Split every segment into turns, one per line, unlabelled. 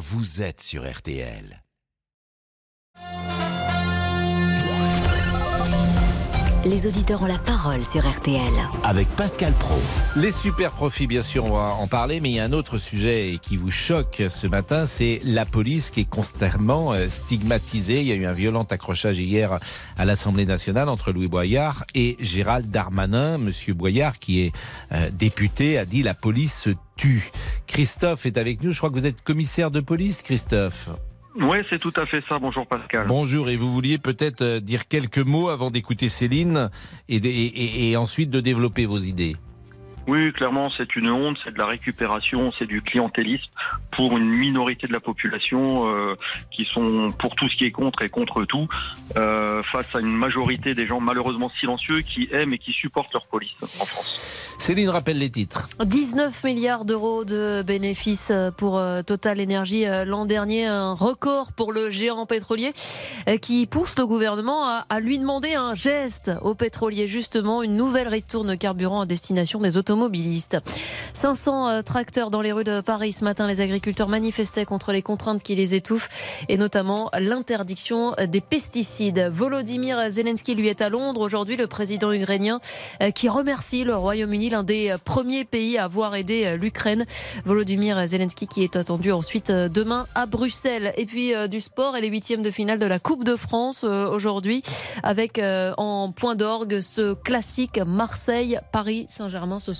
vous êtes sur RTL.
Les auditeurs ont la parole sur RTL.
Avec Pascal Pro.
Les super profits, bien sûr, on va en parler, mais il y a un autre sujet qui vous choque ce matin, c'est la police qui est constamment euh, stigmatisée. Il y a eu un violent accrochage hier à l'Assemblée nationale entre Louis Boyard et Gérald Darmanin. Monsieur Boyard, qui est euh, député, a dit la police se tue. Christophe est avec nous. Je crois que vous êtes commissaire de police, Christophe.
Oui, c'est tout à fait ça. Bonjour Pascal.
Bonjour, et vous vouliez peut-être euh, dire quelques mots avant d'écouter Céline et, et, ensuite de développer vos idées?
Oui, clairement, c'est une honte, c'est de la récupération, c'est du clientélisme pour une minorité de la population euh, qui sont pour tout ce qui est contre et contre tout, euh, face à une majorité des gens malheureusement silencieux qui aiment et qui supportent leur police en France.
Céline rappelle les titres.
19 milliards d'euros de bénéfices pour euh, Total Energy l'an dernier, un record pour le géant pétrolier qui pousse le gouvernement à, à lui demander un geste aux pétroliers, justement une nouvelle ristourne carburant à destination des automobilistes. 500 tracteurs dans les rues de Paris ce matin, les agriculteurs manifestaient contre les contraintes qui les étouffent et notamment l'interdiction des pesticides. Volodymyr Zelensky lui est à Londres aujourd'hui, le président ukrainien qui remercie le Royaume-Uni l'un des premiers pays à avoir aidé l'Ukraine. Volodymyr Zelensky qui est attendu ensuite demain à Bruxelles. Et puis du sport et les huitièmes de finale de la Coupe de France aujourd'hui avec en point d'orgue ce classique Marseille-Paris-Saint-Germain ce soir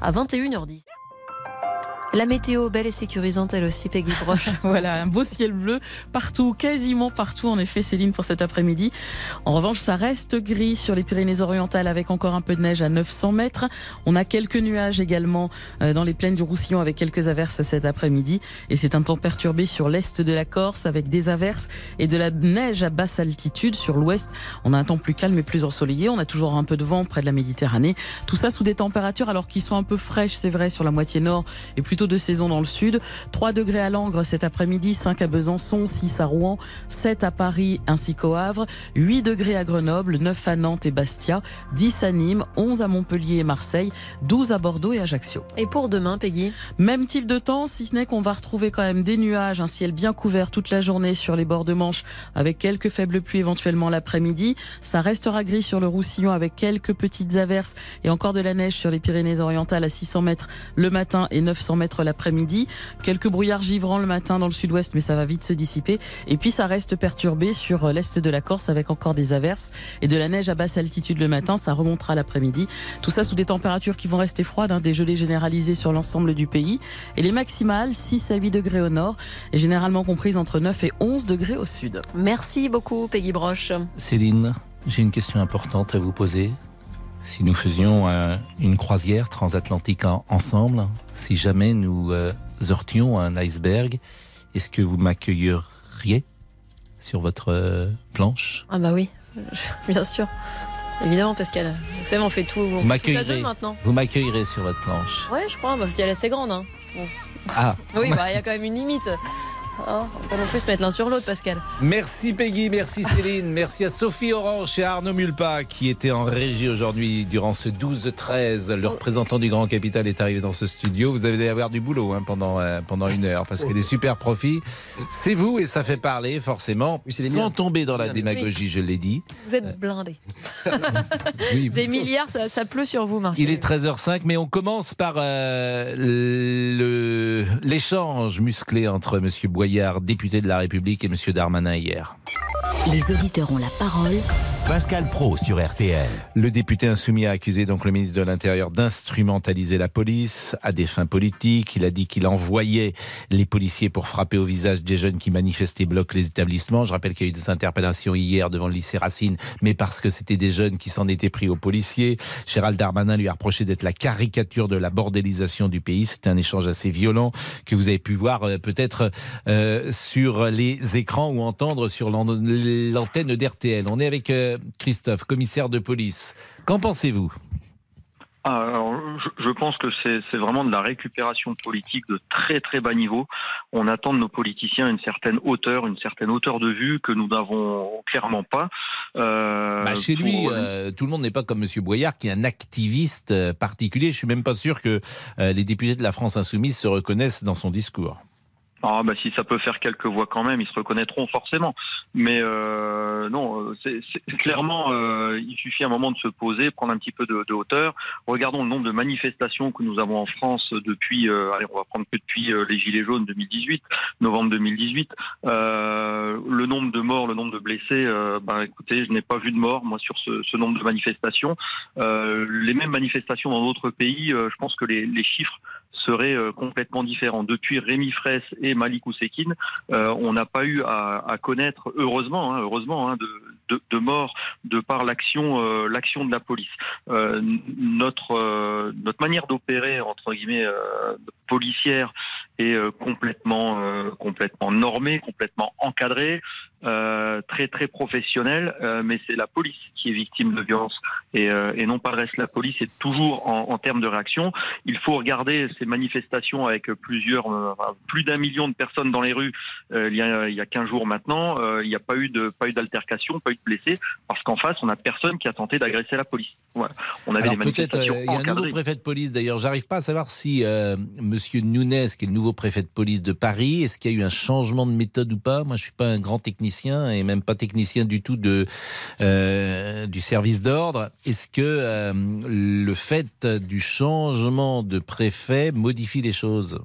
à 21h10. La météo belle et sécurisante, elle aussi, Peggy Broche.
voilà, un beau ciel bleu partout, quasiment partout, en effet, Céline, pour cet après-midi. En revanche, ça reste gris sur les Pyrénées-Orientales avec encore un peu de neige à 900 mètres. On a quelques nuages également dans les plaines du Roussillon avec quelques averses cet après-midi. Et c'est un temps perturbé sur l'est de la Corse avec des averses et de la neige à basse altitude. Sur l'ouest, on a un temps plus calme et plus ensoleillé. On a toujours un peu de vent près de la Méditerranée. Tout ça sous des températures alors qu'ils sont un peu fraîches, c'est vrai, sur la moitié nord et plutôt de saison dans le sud. 3 degrés à Langres cet après-midi, 5 à Besançon, 6 à Rouen, 7 à Paris ainsi qu'au Havre, 8 degrés à Grenoble, 9 à Nantes et Bastia, 10 à Nîmes, 11 à Montpellier et Marseille, 12 à Bordeaux et Ajaccio.
Et pour demain, Peggy?
Même type de temps, si ce n'est qu'on va retrouver quand même des nuages, un ciel bien couvert toute la journée sur les bords de Manche avec quelques faibles pluies éventuellement l'après-midi. Ça restera gris sur le Roussillon avec quelques petites averses et encore de la neige sur les Pyrénées-Orientales à 600 mètres le matin et 900 mètres l'après-midi. Quelques brouillards givrants le matin dans le sud-ouest, mais ça va vite se dissiper. Et puis ça reste perturbé sur l'est de la Corse avec encore des averses et de la neige à basse altitude le matin. Ça remontera l'après-midi. Tout ça sous des températures qui vont rester froides, hein, des gelées généralisées sur l'ensemble du pays. Et les maximales, 6 à 8 degrés au nord et généralement comprises entre 9 et 11 degrés au sud.
Merci beaucoup, Peggy Broche.
Céline, j'ai une question importante à vous poser si nous faisions euh, une croisière transatlantique en, ensemble, si jamais nous euh, heurtions un iceberg, est-ce que vous m'accueilleriez sur votre euh, planche?
Ah bah oui, bien sûr. Évidemment, Pascal. Vous savez, on fait tout. On
Vous m'accueillerez
maintenant.
Vous m'accueillerez sur votre planche.
Ouais, je crois, bah, si elle est assez grande. Hein. Bon.
Ah.
Oui, bah il y a quand même une limite. Oh, on peut non plus se mettre l'un sur l'autre, Pascal.
Merci Peggy, merci Céline, merci à Sophie Orange et à Arnaud Mulpa qui était en régie aujourd'hui durant ce 12-13. Le représentant du Grand Capital est arrivé dans ce studio. Vous allez avoir du boulot hein, pendant, euh, pendant une heure parce que les super profits, c'est vous et ça fait parler forcément, sans tomber dans la démagogie, je l'ai dit.
Vous êtes blindé.
Oui,
Des milliards, ça, ça pleut sur vous, Marcel.
Il est 13h05, mais on commence par euh, l'échange musclé entre Monsieur Député de la République, et Monsieur Darmanin hier.
Les auditeurs ont la parole.
Pascal Pro sur RTL.
Le député insoumis a accusé donc le ministre de l'Intérieur d'instrumentaliser la police à des fins politiques. Il a dit qu'il envoyait les policiers pour frapper au visage des jeunes qui manifestaient et bloquent les établissements. Je rappelle qu'il y a eu des interpellations hier devant le lycée Racine, mais parce que c'était des jeunes qui s'en étaient pris aux policiers. Gérald Darmanin lui a reproché d'être la caricature de la bordélisation du pays. C'était un échange assez violent que vous avez pu voir euh, peut-être euh, sur les écrans ou entendre sur l'an- l'antenne d'RTL. On est avec euh, Christophe, commissaire de police. Qu'en pensez-vous?
Ah, alors, je, pense que c'est vraiment de la récupération politique de très très bas niveau. On attend de nos politiciens une certaine hauteur, une certaine hauteur de vue que nous n'avons clairement pas. Euh,
Bah, chez
pour-
lui, euh, tout le monde n'est pas comme Monsieur Boyard, qui est un activiste particulier. Je suis même pas sûr que euh, les députés de la France insoumise se reconnaissent dans son discours.
Ah bah si ça peut faire quelques voix quand même, ils se reconnaîtront forcément. Mais euh, non, c'est clairement, euh, il suffit un moment de se poser, prendre un petit peu de, de, hauteur. Regardons le nombre de manifestations que nous avons en France depuis, euh, allez, on va prendre que depuis euh, les Gilets jaunes 2018, novembre 2018. Euh, le nombre de morts, le nombre de blessés, bah écoutez, je n'ai pas vu de morts moi sur ce, ce nombre de manifestations. les mêmes manifestations dans d'autres pays, je pense que les, les chiffres serait euh, complètement différent. Depuis Rémi Fraisse et Malik Ousekine, euh, on n'a pas eu à, à connaître, heureusement, hein, heureusement, hein, de, de, de, morts de par l'action, euh, l'action de la police. Euh, notre euh, notre manière d'opérer entre guillemets policière est complètement complètement normée, complètement encadrée. Très très professionnel, euh, mais c'est la police qui est victime de violence et, et non pas le reste. La police est toujours en, termes de réaction. Il faut regarder ces manifestations avec plusieurs, plus d'un million de personnes dans les rues. il y a il y a 15 jours maintenant, il n'y a pas eu de pas eu d'altercation, de blessés, parce qu'en face on a personne qui a tenté d'agresser la police. Voilà.
On avait Alors des manifestations. Il y a un nouveau préfet de police d'ailleurs. J'arrive pas à savoir si Monsieur Nunes, qui est le nouveau préfet de police de Paris, est-ce qu'il y a eu un changement de méthode ou pas? Moi, je suis pas un grand technicien et même pas technicien du tout de, euh, du service d'ordre. Est-ce que euh, le fait du changement de préfet modifie les choses?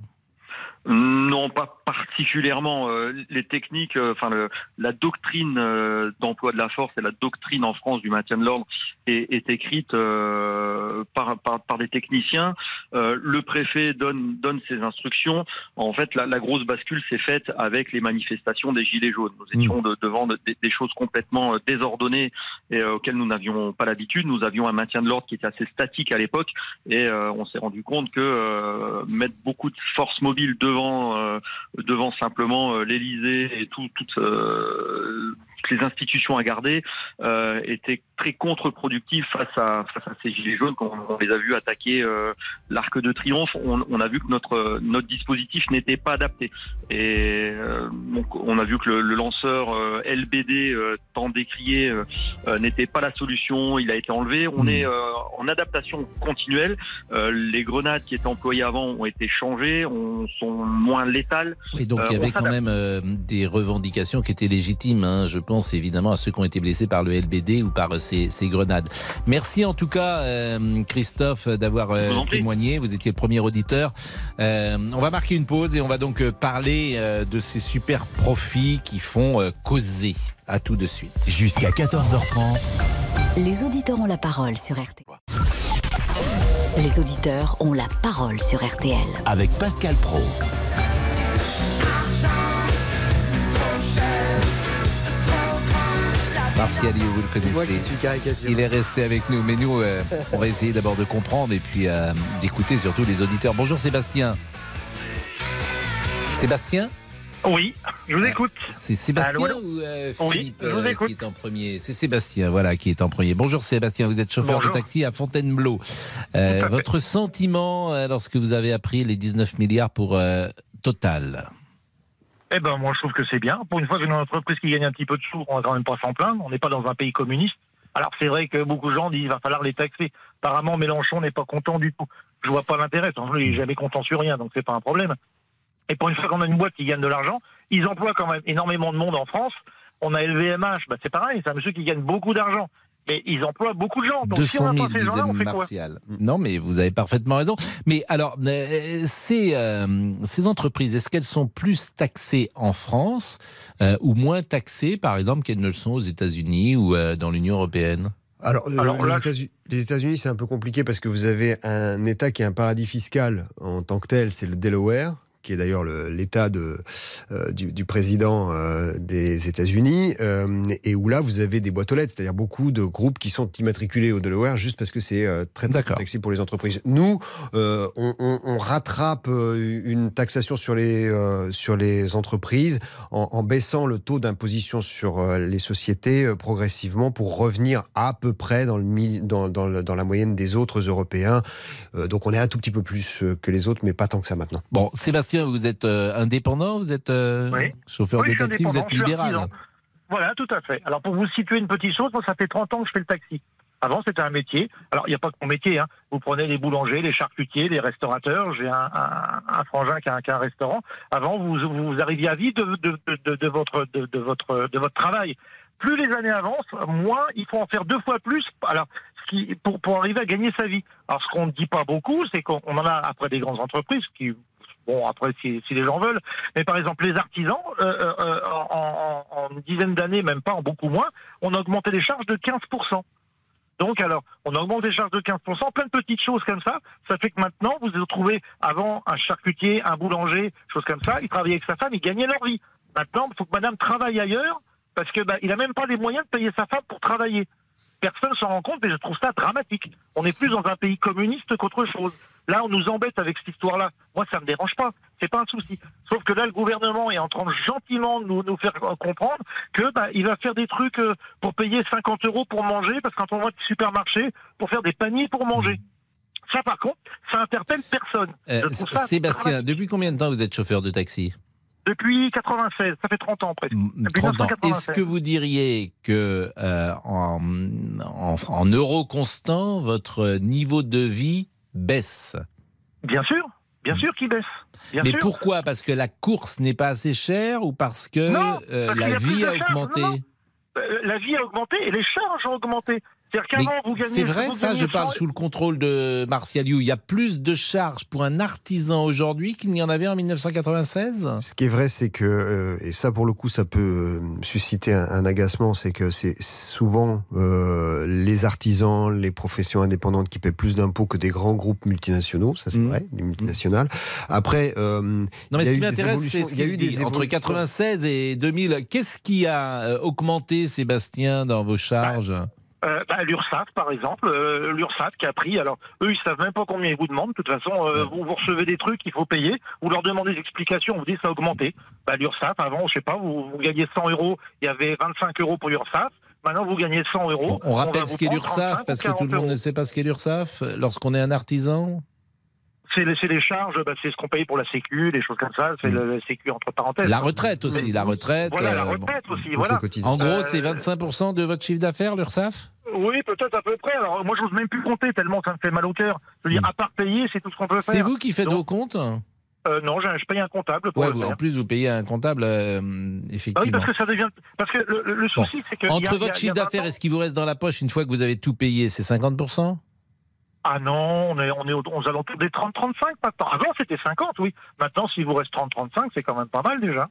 Non, pas particulièrement. Euh, les techniques, euh, enfin la doctrine euh, d'emploi de la force et la doctrine en France du maintien de l'ordre est, est, écrite par, par, par, des techniciens. le préfet donne donne ses instructions. En fait, la, la grosse bascule s'est faite avec les manifestations des gilets jaunes. Nous étions de, devant des, des, choses complètement désordonnées et auxquelles nous n'avions pas l'habitude. Nous avions un maintien de l'ordre qui était assez statique à l'époque et on s'est rendu compte que mettre beaucoup de forces mobiles devant devant, euh, devant simplement euh, l'Élysée et tout, toute euh, les institutions à garder euh, étaient très contre-productives face à, face à ces gilets jaunes. Quand on, les a vus attaquer euh, l'Arc de Triomphe, on, on, a vu que notre, notre dispositif n'était pas adapté. Et euh, donc, on a vu que le, le lanceur LBD tant décrié n'était pas la solution. Il a été enlevé. On mmh. est en adaptation continuelle. les grenades qui étaient employées avant ont été changées, on, sont moins létales.
Et donc il y avait quand même des revendications qui étaient légitimes, hein, je pense évidemment à ceux qui ont été blessés par le LBD ou par ces, ces grenades. Merci en tout cas, euh, Christophe, d'avoir euh, témoigné. Vous étiez le premier auditeur. Euh, on va marquer une pause et on va donc euh, parler euh, de ces super profits qui font euh, causer. À tout de suite.
Jusqu'à 14h30.
Les auditeurs ont la parole sur RTL. Les auditeurs ont la parole sur RTL.
Avec Pascal Pro.
Martial, vous le connaissez. Il est resté avec nous, mais nous, euh, on va essayer d'abord de comprendre et puis euh, d'écouter surtout les auditeurs. Bonjour Sébastien. Sébastien?
Oui, je vous écoute.
C'est Sébastien
Allô,
ou euh, Philippe oui, euh, qui est en premier? C'est Sébastien, voilà, qui est en premier. Bonjour Sébastien, vous êtes chauffeur
Bonjour.
de taxi à Fontainebleau. Euh, votre sentiment euh, lorsque vous avez appris les 19 milliards pour euh, Total?
Eh ben, moi, je trouve que c'est bien. Pour une fois qu'une entreprise qui gagne un petit peu de sous, on va quand même pas s'en plaindre. On n'est pas dans un pays communiste. Alors, c'est vrai que beaucoup de gens disent qu'il va falloir les taxer. Apparemment, Mélenchon n'est pas content du tout. Je vois pas l'intérêt. Il n'est jamais content sur rien, donc c'est pas un problème. Et pour une fois qu'on a une boîte qui gagne de l'argent, ils emploient quand même énormément de monde en France. On a LVMH, bah c'est pareil, c'est un monsieur qui gagne beaucoup d'argent. Mais ils emploient beaucoup de gens. Donc
200 000,
si on ces gens-là, on fait
Martial. Non, mais vous avez parfaitement raison. Mais alors, euh, ces, euh, ces entreprises, est-ce qu'elles sont plus taxées en France euh, ou moins taxées, par exemple, qu'elles ne le sont aux États-Unis ou euh, dans l'Union européenne?
Alors, euh, Alors là, les États-Unis, c'est un peu compliqué parce que vous avez un État qui est un paradis fiscal en tant que tel, c'est le Delaware qui est d'ailleurs l'État de euh, du, du, président euh, des États-Unis, euh, et où là vous avez des boîtes aux lettres, c'est-à-dire beaucoup de groupes qui sont immatriculés au Delaware juste parce que c'est très, très taxé pour les entreprises. Nous, on, on, on, rattrape une taxation sur les sur les entreprises en, en, baissant le taux d'imposition sur les sociétés progressivement pour revenir à peu près dans le dans, dans, le, dans la moyenne des autres Européens. donc on est un tout petit peu plus que les autres, mais pas tant que ça maintenant.
Bon, Sébastien vous êtes indépendant, vous êtes
oui.
chauffeur
oui,
de taxi, vous êtes libéral.
Voilà, tout à fait. Alors pour vous situer une petite chose, moi ça fait 30 ans que je fais le taxi. Avant, c'était un métier. Alors, il n'y a pas que mon métier. Hein. Vous prenez les boulangers, les charcutiers, les restaurateurs. J'ai un, un, un, frangin qui a, un, qui a, un, restaurant. Avant, vous, vous arriviez à vivre de, de, de, de votre, de, de, votre, de votre travail. Plus les années avancent, moins il faut en faire deux fois plus. Alors, ce qui, pour, pour arriver à gagner sa vie. Alors, ce qu'on ne dit pas beaucoup, c'est qu'on en a après des grandes entreprises qui Bon, après, si, si, les gens veulent. Mais par exemple, les artisans, euh, euh, en, en, une dizaine d'années, même pas, en beaucoup moins, on a augmenté les charges de 15%. Donc, alors, on augmente les charges de 15%, plein de petites choses comme ça. Ça fait que maintenant, vous retrouvez avant un charcutier, un boulanger, choses comme ça. Ils travaillaient avec sa femme, ils gagnaient leur vie. Maintenant, il faut que madame travaille ailleurs parce que bah, il a même pas les moyens de payer sa femme pour travailler. Personne s'en rend compte et je trouve ça dramatique. On est plus dans un pays communiste qu'autre chose. Là, on nous embête avec cette histoire-là. Moi, ça me dérange pas. C'est pas un souci. Sauf que là, le gouvernement est en train de gentiment nous, nous faire comprendre que bah, il va faire des trucs euh, pour payer 50 euros pour manger, parce que quand on au supermarché, pour faire des paniers pour manger. Ça, par contre, ça interpelle personne.
Euh, Sébastien, depuis combien de temps vous êtes chauffeur de taxi?
Depuis 96, ça fait 30 ans presque.
30 ans. Est-ce que vous diriez que euh, en, en, en euros constants, votre niveau de vie baisse?
Bien sûr, bien sûr qu'il baisse. Bien
Mais
sûr.
pourquoi? Parce que la course n'est pas assez chère ou parce que
non,
euh,
parce
la vie a augmenté?
non, non. Euh, La vie a augmenté et les charges ont augmenté.
C'est vrai, ça, je parle sous le contrôle de Martial You. Il y a plus de charges pour un artisan aujourd'hui qu'il n'y en avait en 1996
Ce qui est vrai, c'est que, euh, et ça pour le coup, ça peut susciter un, un agacement, c'est que c'est souvent euh, les artisans, les professions indépendantes qui paient plus d'impôts que des grands groupes multinationaux, ça c'est mmh. vrai, les multinationales. Après, euh,
non, mais ce qui m'intéresse, c'est ce qu'il y a eu des entre 96 et 2000. Qu'est-ce qui a euh, augmenté, Sébastien, dans vos charges?
bah. Euh, bah, L'URSSAF, par exemple, euh, l'URSSAF qui a pris. Alors, eux, ils savent même pas combien ils vous demandent. De toute façon, euh, vous, vous, recevez des trucs, il faut payer. Vous leur demandez des explications, on vous dit ça a augmenté. Bah, L'URSSAF, avant, je sais pas, vous, vous gagnez 100 euros, il y avait 25 euros pour l'URSSAF. Maintenant, vous gagnez 100 euros.
Bon, on rappelle ce qu'est l'URSSAF, parce que tout le monde euros. ne sait pas ce qu'est l'URSSAF. Lorsqu'on est un artisan?
C'est les, les, charges, bah, c'est ce qu'on paye pour la sécu, des choses comme ça, c'est mmh. la sécu entre parenthèses.
La retraite aussi, Mais, la retraite.
Voilà, la retraite euh, bon. aussi, voilà.
En gros, c'est 25% de votre chiffre d'affaires, l'URSSAF?
Oui, peut-être à peu près. Alors, moi, j'ose même plus compter tellement ça me fait mal au cœur. Je veux dire, à part payer, c'est tout ce qu'on peut faire.
C'est vous qui faites Donc, vos comptes
euh, non, je, je paye un comptable. Pour
ouais, vous, en plus, vous payez un comptable, euh, effectivement.
Ah oui, parce que ça devient. Parce que le, le souci, bon. c'est que.
Entre a, votre chiffre d'affaires et ce qui vous reste dans la poche, une fois que vous avez tout payé, c'est 50%
ah non, on est, on est aux, aux alentours des 30-35 maintenant. Avant, c'était 50, oui. Maintenant, s'il vous reste 30-35, c'est quand même pas mal déjà.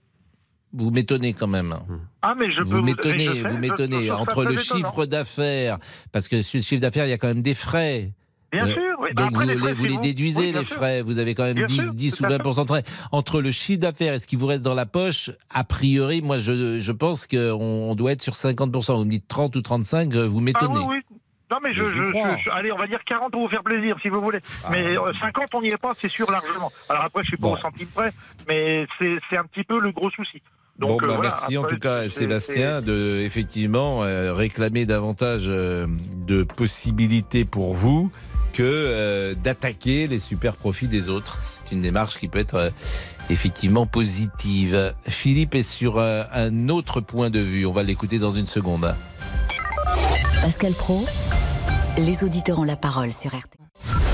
Vous m'étonnez quand même.
Ah, mais je
vous m'étonnez, vous m'étonnez. Entre le chiffre d'affaires, parce que sur le chiffre d'affaires, il y a quand même des frais.
Bien euh, sûr. Oui.
Donc
Après,
vous,
les, frais,
vous les déduisez, oui, les frais. Vous avez quand même
bien
10,
sûr,
10 ou 20 de frais. Entre le chiffre d'affaires et ce qui vous reste dans la poche, a priori, moi, je, je pense qu'on doit être sur 50 Vous me dites 30 ou 35, vous m'étonnez.
Ah, oui, oui. Non, mais, je, je, je, allez, on va dire 40 pour vous faire plaisir, si vous voulez. Ah. Mais euh, 50, on n'y est pas, c'est sûr, largement. Alors après, je suis pas bon. au centime près, mais c'est un petit peu le gros souci.
Donc, bon, bah, euh, voilà. merci après, en tout cas, Sébastien, de effectivement euh, réclamer davantage euh, de possibilités pour vous que euh, d'attaquer les super profits des autres. C'est une démarche qui peut être euh, effectivement positive. Philippe est sur euh, un autre point de vue. On va l'écouter dans une seconde.
Pascal Pro, les auditeurs ont la parole sur RT.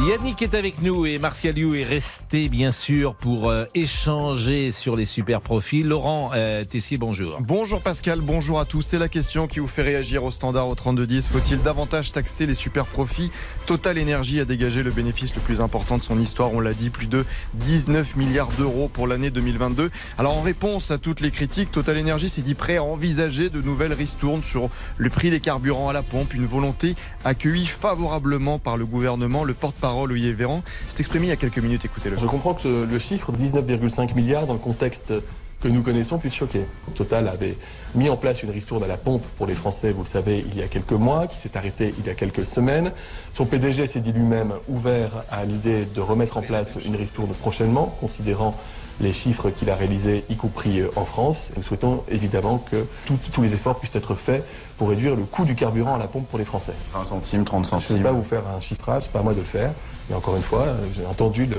Yannick est avec nous et Martial You est resté bien sûr pour euh, échanger sur les super profils. Laurent euh, Tessier, bonjour.
Bonjour Pascal, bonjour à tous. C'est la question qui vous fait réagir au standard au 3210. Faut-il davantage taxer les super profits? Total Énergie a dégagé le bénéfice le plus important de son histoire, on l'a dit, plus de 19 milliards d'euros pour l'année 2022. Alors en réponse à toutes les critiques, Total Énergie s'est dit prêt à envisager de nouvelles ristournes sur le prix des carburants à la pompe, une volonté accueillie favorablement par le gouvernement. Le porte parole Olivier Véran s'est exprimé il y a quelques minutes. Écoutez-le.
Je comprends que le chiffre de 19,5 milliards dans le contexte que nous connaissons puisse choquer. Total avait mis en place une ristourne à la pompe pour les Français, vous le savez, il y a quelques mois, qui s'est arrêtée il y a quelques semaines. Son PDG s'est dit lui-même ouvert à l'idée de remettre en place une ristourne prochainement, considérant les chiffres qu'il a réalisés, y compris en France. Nous souhaitons évidemment que tous les efforts puissent être faits pour réduire le coût du carburant à la pompe pour les Français.
20 centimes, 30 centimes.
Je ne vais pas vous faire un chiffrage, c'est pas à moi de le faire. Mais encore une fois, j'ai entendu le,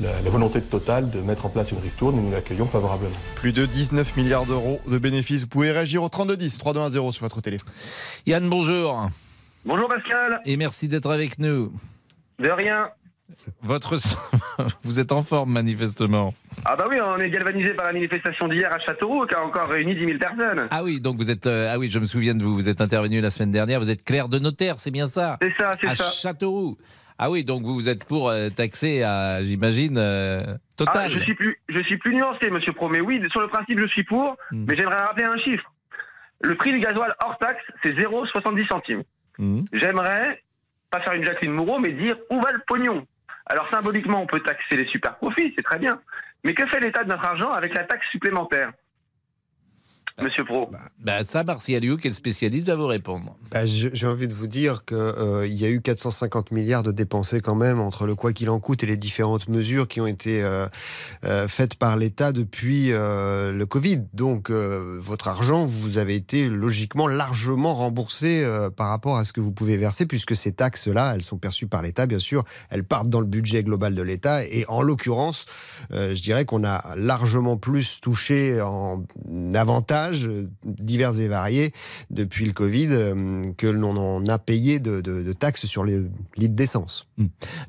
la, la volonté de Total de mettre en place une ristourne et nous l'accueillons favorablement.
Plus de 19 milliards d'euros de bénéfices. Vous pouvez réagir au 3210, 3210 sur votre télé.
Yann, bonjour.
Bonjour Pascal.
Et merci d'être avec nous.
De rien.
Votre... Vous êtes en forme, manifestement.
Ah bah oui, on est galvanisé par la manifestation d'hier à Châteauroux qui a encore réuni 10 000 personnes.
Ah oui, donc vous êtes... euh, ah oui, je me souviens de vous. Vous êtes intervenu la semaine dernière. Vous êtes clerc de notaire, c'est bien ça?
C'est ça, c'est
À
ça.
Châteauroux. Ah oui, donc vous, vous êtes pour euh, taxer à, j'imagine, euh,
Ah,
Total.
je suis plus, je suis plus nuancé, Monsieur Pro. Mais oui, sur le principe, je suis pour.
Hmm.
Mais j'aimerais rappeler un chiffre. Le prix du gasoil hors taxe, c'est 0,70 centimes.
Mhm.
J'aimerais pas faire une Jacqueline Moreau, mais dire où va le pognon. Alors symboliquement, on peut taxer les super profits, c'est très bien. Mais que fait l'État de notre argent avec la taxe supplémentaire? Monsieur Pro.
Bah, ça, Martial Liu, qui est le spécialiste, va vous répondre.
Bah, J'ai envie de vous dire qu'il y a eu 450 milliards de dépensés quand même entre le quoi qu'il en coûte et les différentes mesures qui ont été euh, euh, faites par l'État depuis euh, le Covid. Donc euh, votre argent, vous avez été logiquement largement remboursé euh, par rapport à ce que vous pouvez verser puisque ces taxes-là, elles sont perçues par l'État, bien sûr, elles partent dans le budget global de l'État et en l'occurrence, euh, je dirais qu'on a largement plus touché en avantages euh, divers et variés depuis le Covid euh, que l'on en a payé de, de- de taxes sur les litres d'essence.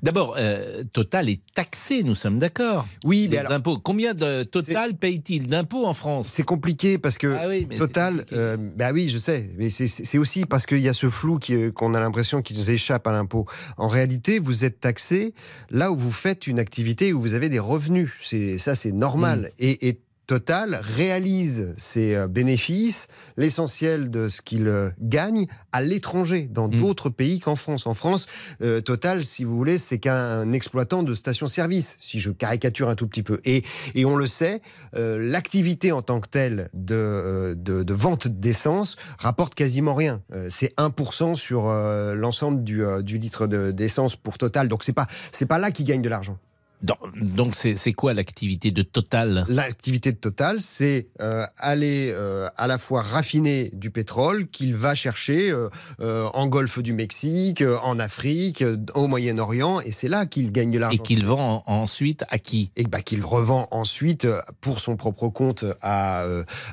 D'abord, euh, Total est taxé, nous sommes d'accord.
Oui,
Les
mais alors,
impôts. Combien de Total paye-t-il d'impôts en France?
C'est compliqué parce que
Ah oui,
Total, euh, bah oui, je sais, mais c'est- aussi parce qu'il y a ce flou qui, qu'on a l'impression qu'il nous échappe à l'impôt. En réalité, vous êtes taxé là où vous faites une activité où vous avez des revenus. C'est ça, c'est normal.
Mm.
Et, et Total réalise ses euh, bénéfices, l'essentiel de ce qu'il euh, gagne à l'étranger, dans
Mm.
d'autres pays qu'en France. En France, euh, Total, si vous voulez, c'est qu'un exploitant de station-service, si je caricature un tout petit peu. Et, et on le sait, euh, l'activité en tant que telle de, de, de vente d'essence rapporte quasiment rien. Euh, c'est 1% sur l'ensemble du, du litre de- d'essence pour Total. Donc c'est pas c'est pas là qu'il gagne de l'argent.
Donc, c'est quoi l'activité de Total?
L'activité de Total, c'est euh, aller euh, à la fois raffiner du pétrole qu'il va chercher euh, en Golfe du Mexique, en Afrique, au Moyen-Orient, et c'est là qu'il gagne de l'argent.
Et qu'il vend en- ensuite à qui?
Et bah, qu'il revend ensuite pour son propre compte à,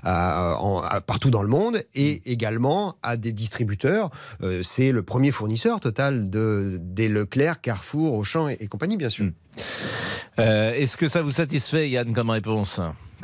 à- en- à- partout dans le monde et également à des distributeurs. C'est le premier fournisseur total de, des Leclerc, Carrefour, Auchan et, et compagnie, bien sûr.
Mm. Euh, Est-ce que ça vous satisfait, Yann, comme réponse?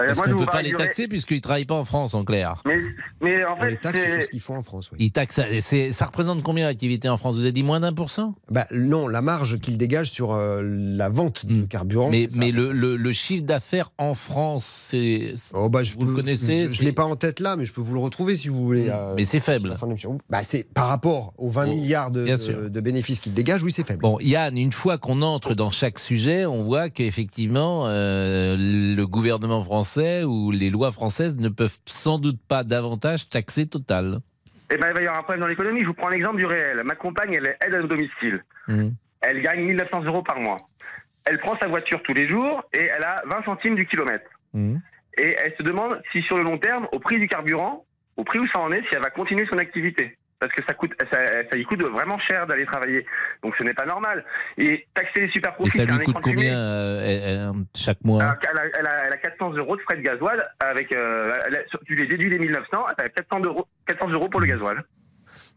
Parce qu'on ne peut pas les taxer puisqu'ils ne travaillent pas en France, en clair.
Mais, mais en
On les
fait,
taxe sur
c'est-
ce qu'ils font en France. oui.
Ils taxent, c'est- ça représente combien d'activité en France? Vous avez dit moins d'un pour cent?
Bah, non, la marge qu'ils dégagent sur euh, la vente de
Mm.
carburant.
Mais, le, le- le chiffre d'affaires en France, c'est.
Oh, bah, je
vous le connaissez,
Je ne l'ai pas en tête là, mais je peux vous le retrouver si vous voulez.
Mm.
euh,
Mais c'est
sur
faible.
Bah, c'est par rapport aux 20
Oh,
milliards de bénéfices qu'ils dégagent, oui, c'est faible.
Bon, Yann, une fois qu'on entre dans chaque sujet, on voit qu'effectivement, euh, le gouvernement français ou les lois françaises ne peuvent sans doute pas davantage taxer Total.
eh ben, il va y avoir un problème dans l'économie. Je vous prends l'exemple du réel. Ma compagne, elle est aide à domicile.
Mhm.
Elle gagne 1900 euros par mois. Elle prend sa voiture tous les jours et elle a 20 centimes du kilomètre.
Mhm.
Et elle se demande si sur le long terme, au prix du carburant, au prix où ça en est, si elle va continuer son activité. Parce que ça coûte, ça, ça y coûte vraiment cher d'aller travailler. Donc ce n'est pas normal. Et taxer les super
Et ça
c'est
lui coûte combien euh, chaque mois
Alors qu'elle a, elle a, elle a 400 euros de frais de gasoil avec, euh, elle a- tu les déduis des 1900, elle a 400 euros, 400 euros pour le gasoil.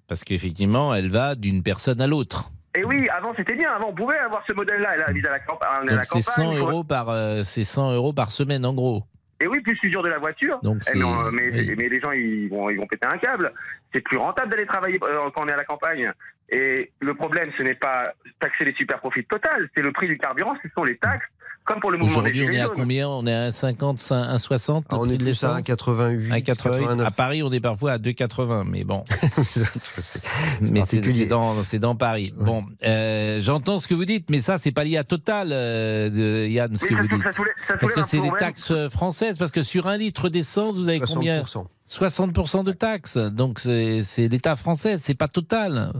Parce qu'effectivement, elle va d'une personne à l'autre.
Et oui, avant c'était bien, avant on pouvait avoir ce modèle-là. Elle habite à la, est à la
c'est
campagne.
100
faut-
euros par, euh, c'est 100 euros par semaine en gros.
Et oui, plus l'usure de la voiture.
Donc
Eh
oui.
mais les gens ils vont, ils vont péter un câble. C'est plus rentable d'aller travailler euh, quand on est à la campagne. Et le problème, ce n'est pas taxer les super profits total, c'est le prix du carburant, ce sont les taxes, comme pour le mouvement des
Aujourd'hui, on est à combien? On est à 50, un 60
Ah, on est plus à 1,88,
À 88.
89.
À Paris, on est parfois à 2,80, mais bon. Mais c'est dans, c'est dans Paris. Bon, euh, j'entends ce que vous dites, mais ça, c'est pas lié à Total, euh, de Yann, ce
Oui,
que vous dites.
ça soulève- ça
Parce que c'est les
problème.
taxes françaises, parce que sur un litre d'essence, vous avez combien?
60%.
60% de taxes. Donc c'est l'État français, c'est pas Total.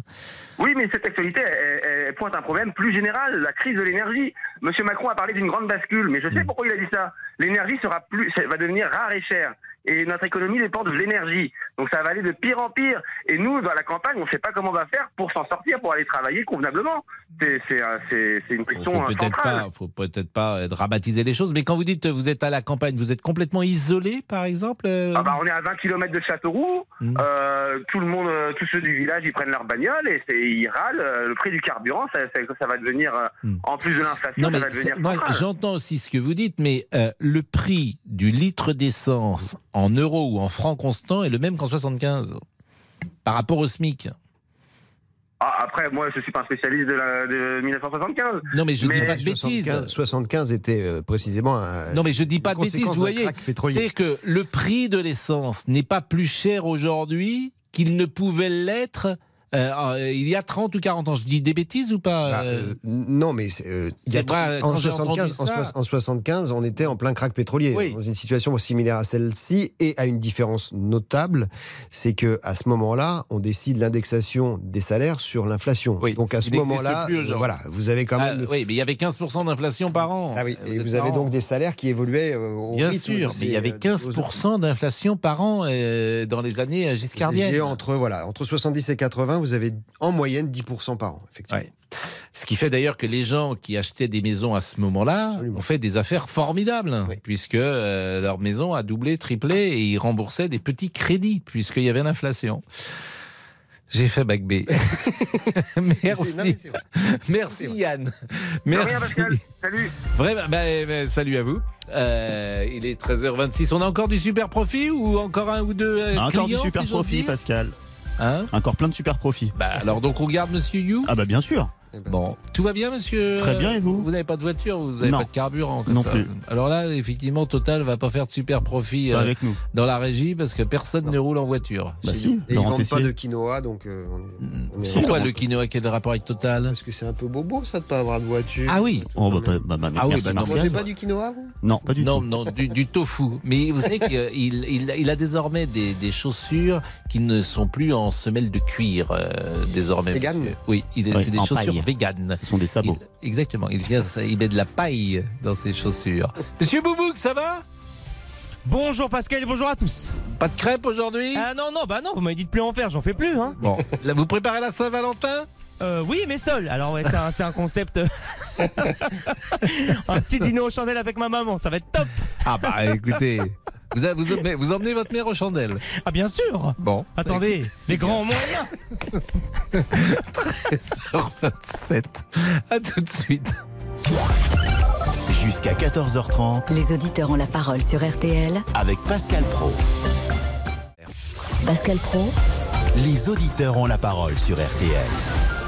Oui, mais cette actualité, elle, pointe un problème plus général, la crise de l'énergie. Monsieur Macron a parlé d'une grande bascule, mais je
Mm.
sais pourquoi il a dit ça. L'énergie sera plus, va devenir rare et chère. Et notre économie dépend de l'énergie. Donc ça va aller de pire en pire. Et nous, dans la campagne, on ne sait pas comment on va faire pour s'en sortir, pour aller travailler convenablement. C'est euh, une question
faut
euh,
peut-être
centrale.
faut peut-être pas euh, dramatiser les choses, mais quand vous dites euh, vous êtes à la campagne, vous êtes complètement isolé, par exemple. euh
Ah bah, on est à 20 km de Châteauroux.
Mm.
Euh, tout le monde, euh, tous ceux du village, ils prennent leur bagnole et ils râlent. Euh, le prix du carburant, ça, ça, ça va devenir, euh,
Mm.
en plus de l'inflation, ça va devenir
j'entends aussi ce que vous dites, mais euh, le prix du litre d'essence en euros ou en francs constants est le même qu'en 75 par rapport au SMIC.
Ah, après, moi, je suis pas un spécialiste de, la, de 1975.
Non, mais je dis
Mais
pas de
75,
bêtises.
75 était euh, précisément un.
Non, mais je dis pas de bêtises, vous voyez. C'est-à-dire que le prix de l'essence n'est pas plus cher aujourd'hui qu'il ne pouvait l'être euh, euh, il y a 30 ou 40 ans. Je dis des bêtises ou pas
Bah,
euh,
euh, non, mais euh, il y a en,
quand j'ai entendu
75, en,
ça-
soix- en 75, on était en plein crack pétrolier,
Oui.
dans une situation similaire à celle-ci, et à une différence notable, c'est que à ce moment-là, on décide l'indexation des salaires sur l'inflation.
Oui,
donc à
ce
moment-là, voilà, vous avez quand
ah,
même.
oui, mais il y avait 15% d'inflation par an.
Ah oui, et vous avez donc des salaires qui évoluaient au
Bien sûr, mais il y avait
euh, de ces hausses de
15% d'inflation par an dans les années euh,
Et
giscardiennes.
entre, voilà, entre 70 et 80, vous avez en moyenne 10% par an, effectivement.
Ouais. Ce qui fait d'ailleurs que les gens qui achetaient des maisons à ce moment-là ont fait des affaires formidables,
Oui.
puisque euh, leur maison a doublé, triplé, et ils remboursaient des petits crédits, puisqu'il y avait l'inflation. J'ai fait bac B.
Non,
Merci. Merci. Yann. Merci.
rien, Pascal. Salut.
Vraiment, bah, bah, salut à vous. Euh, il est 13h26. On a encore du super profit ou encore un ou deux euh,
Encore du super
si
profit, Pascal.
Hein
Encore plein de super profits.
bah, alors donc on garde Monsieur You.
Ah bah bien sûr.
Eh ben,
Bon, tout va bien, monsieur
Très bien, et vous
Vous n'avez pas de voiture, vous n'avez
Non.
pas de carburant comme
Non
ça.
plus.
Alors là, effectivement, Total va pas faire de super profit euh,
avec nous.
dans la régie parce que personne ne roule en voiture.
Bah si.
Et ils vendent pas de quinoa, donc euh, on est-
Pourquoi
Laurent-
le quinoa Quel rapport avec Total?
Parce que c'est un peu bobo, ça, de pas avoir de voiture.
Ah oui
Oh bah, pas- bah, bah,
Ah oui, bah non,
mangez pas du quinoa, vous?
Non, pas du
non,
tout.
non, du, du tofu. Mais vous savez qu'il il, il a désormais des, des chaussures qui ne sont plus en semelle de cuir euh, désormais.
Vegan.
Oui, il est-
Oui,
c'est des chaussures véganes.
Ce sont des sabots.
Il- exactement. Il, vient, il met de la paille dans ses chaussures. Monsieur Boubouk, ça va?
Bonjour Pascal et bonjour à tous.
Pas de crêpes aujourd'hui?
Ah non, non, bah non, vous m'avez dit de plus en faire, j'en fais plus, hein.
Bon, là, vous préparez la Saint-Valentin?
Euh, oui, mais seul. Alors ouais, c'est un, c'est un concept. euh, un petit dîner aux chandelles avec ma maman, ça va être top.
Ah bah écoutez, vous, vous, emmenez- vous emmenez votre mère aux chandelles.
Ah bien sûr.
Bon.
Attendez, les grands moyens.
13h27. À tout de suite.
Jusqu'à 14h30
Les auditeurs ont la parole sur RTL.
avec Pascal Pro.
Pascal Pro,
Les auditeurs ont la parole sur RTL.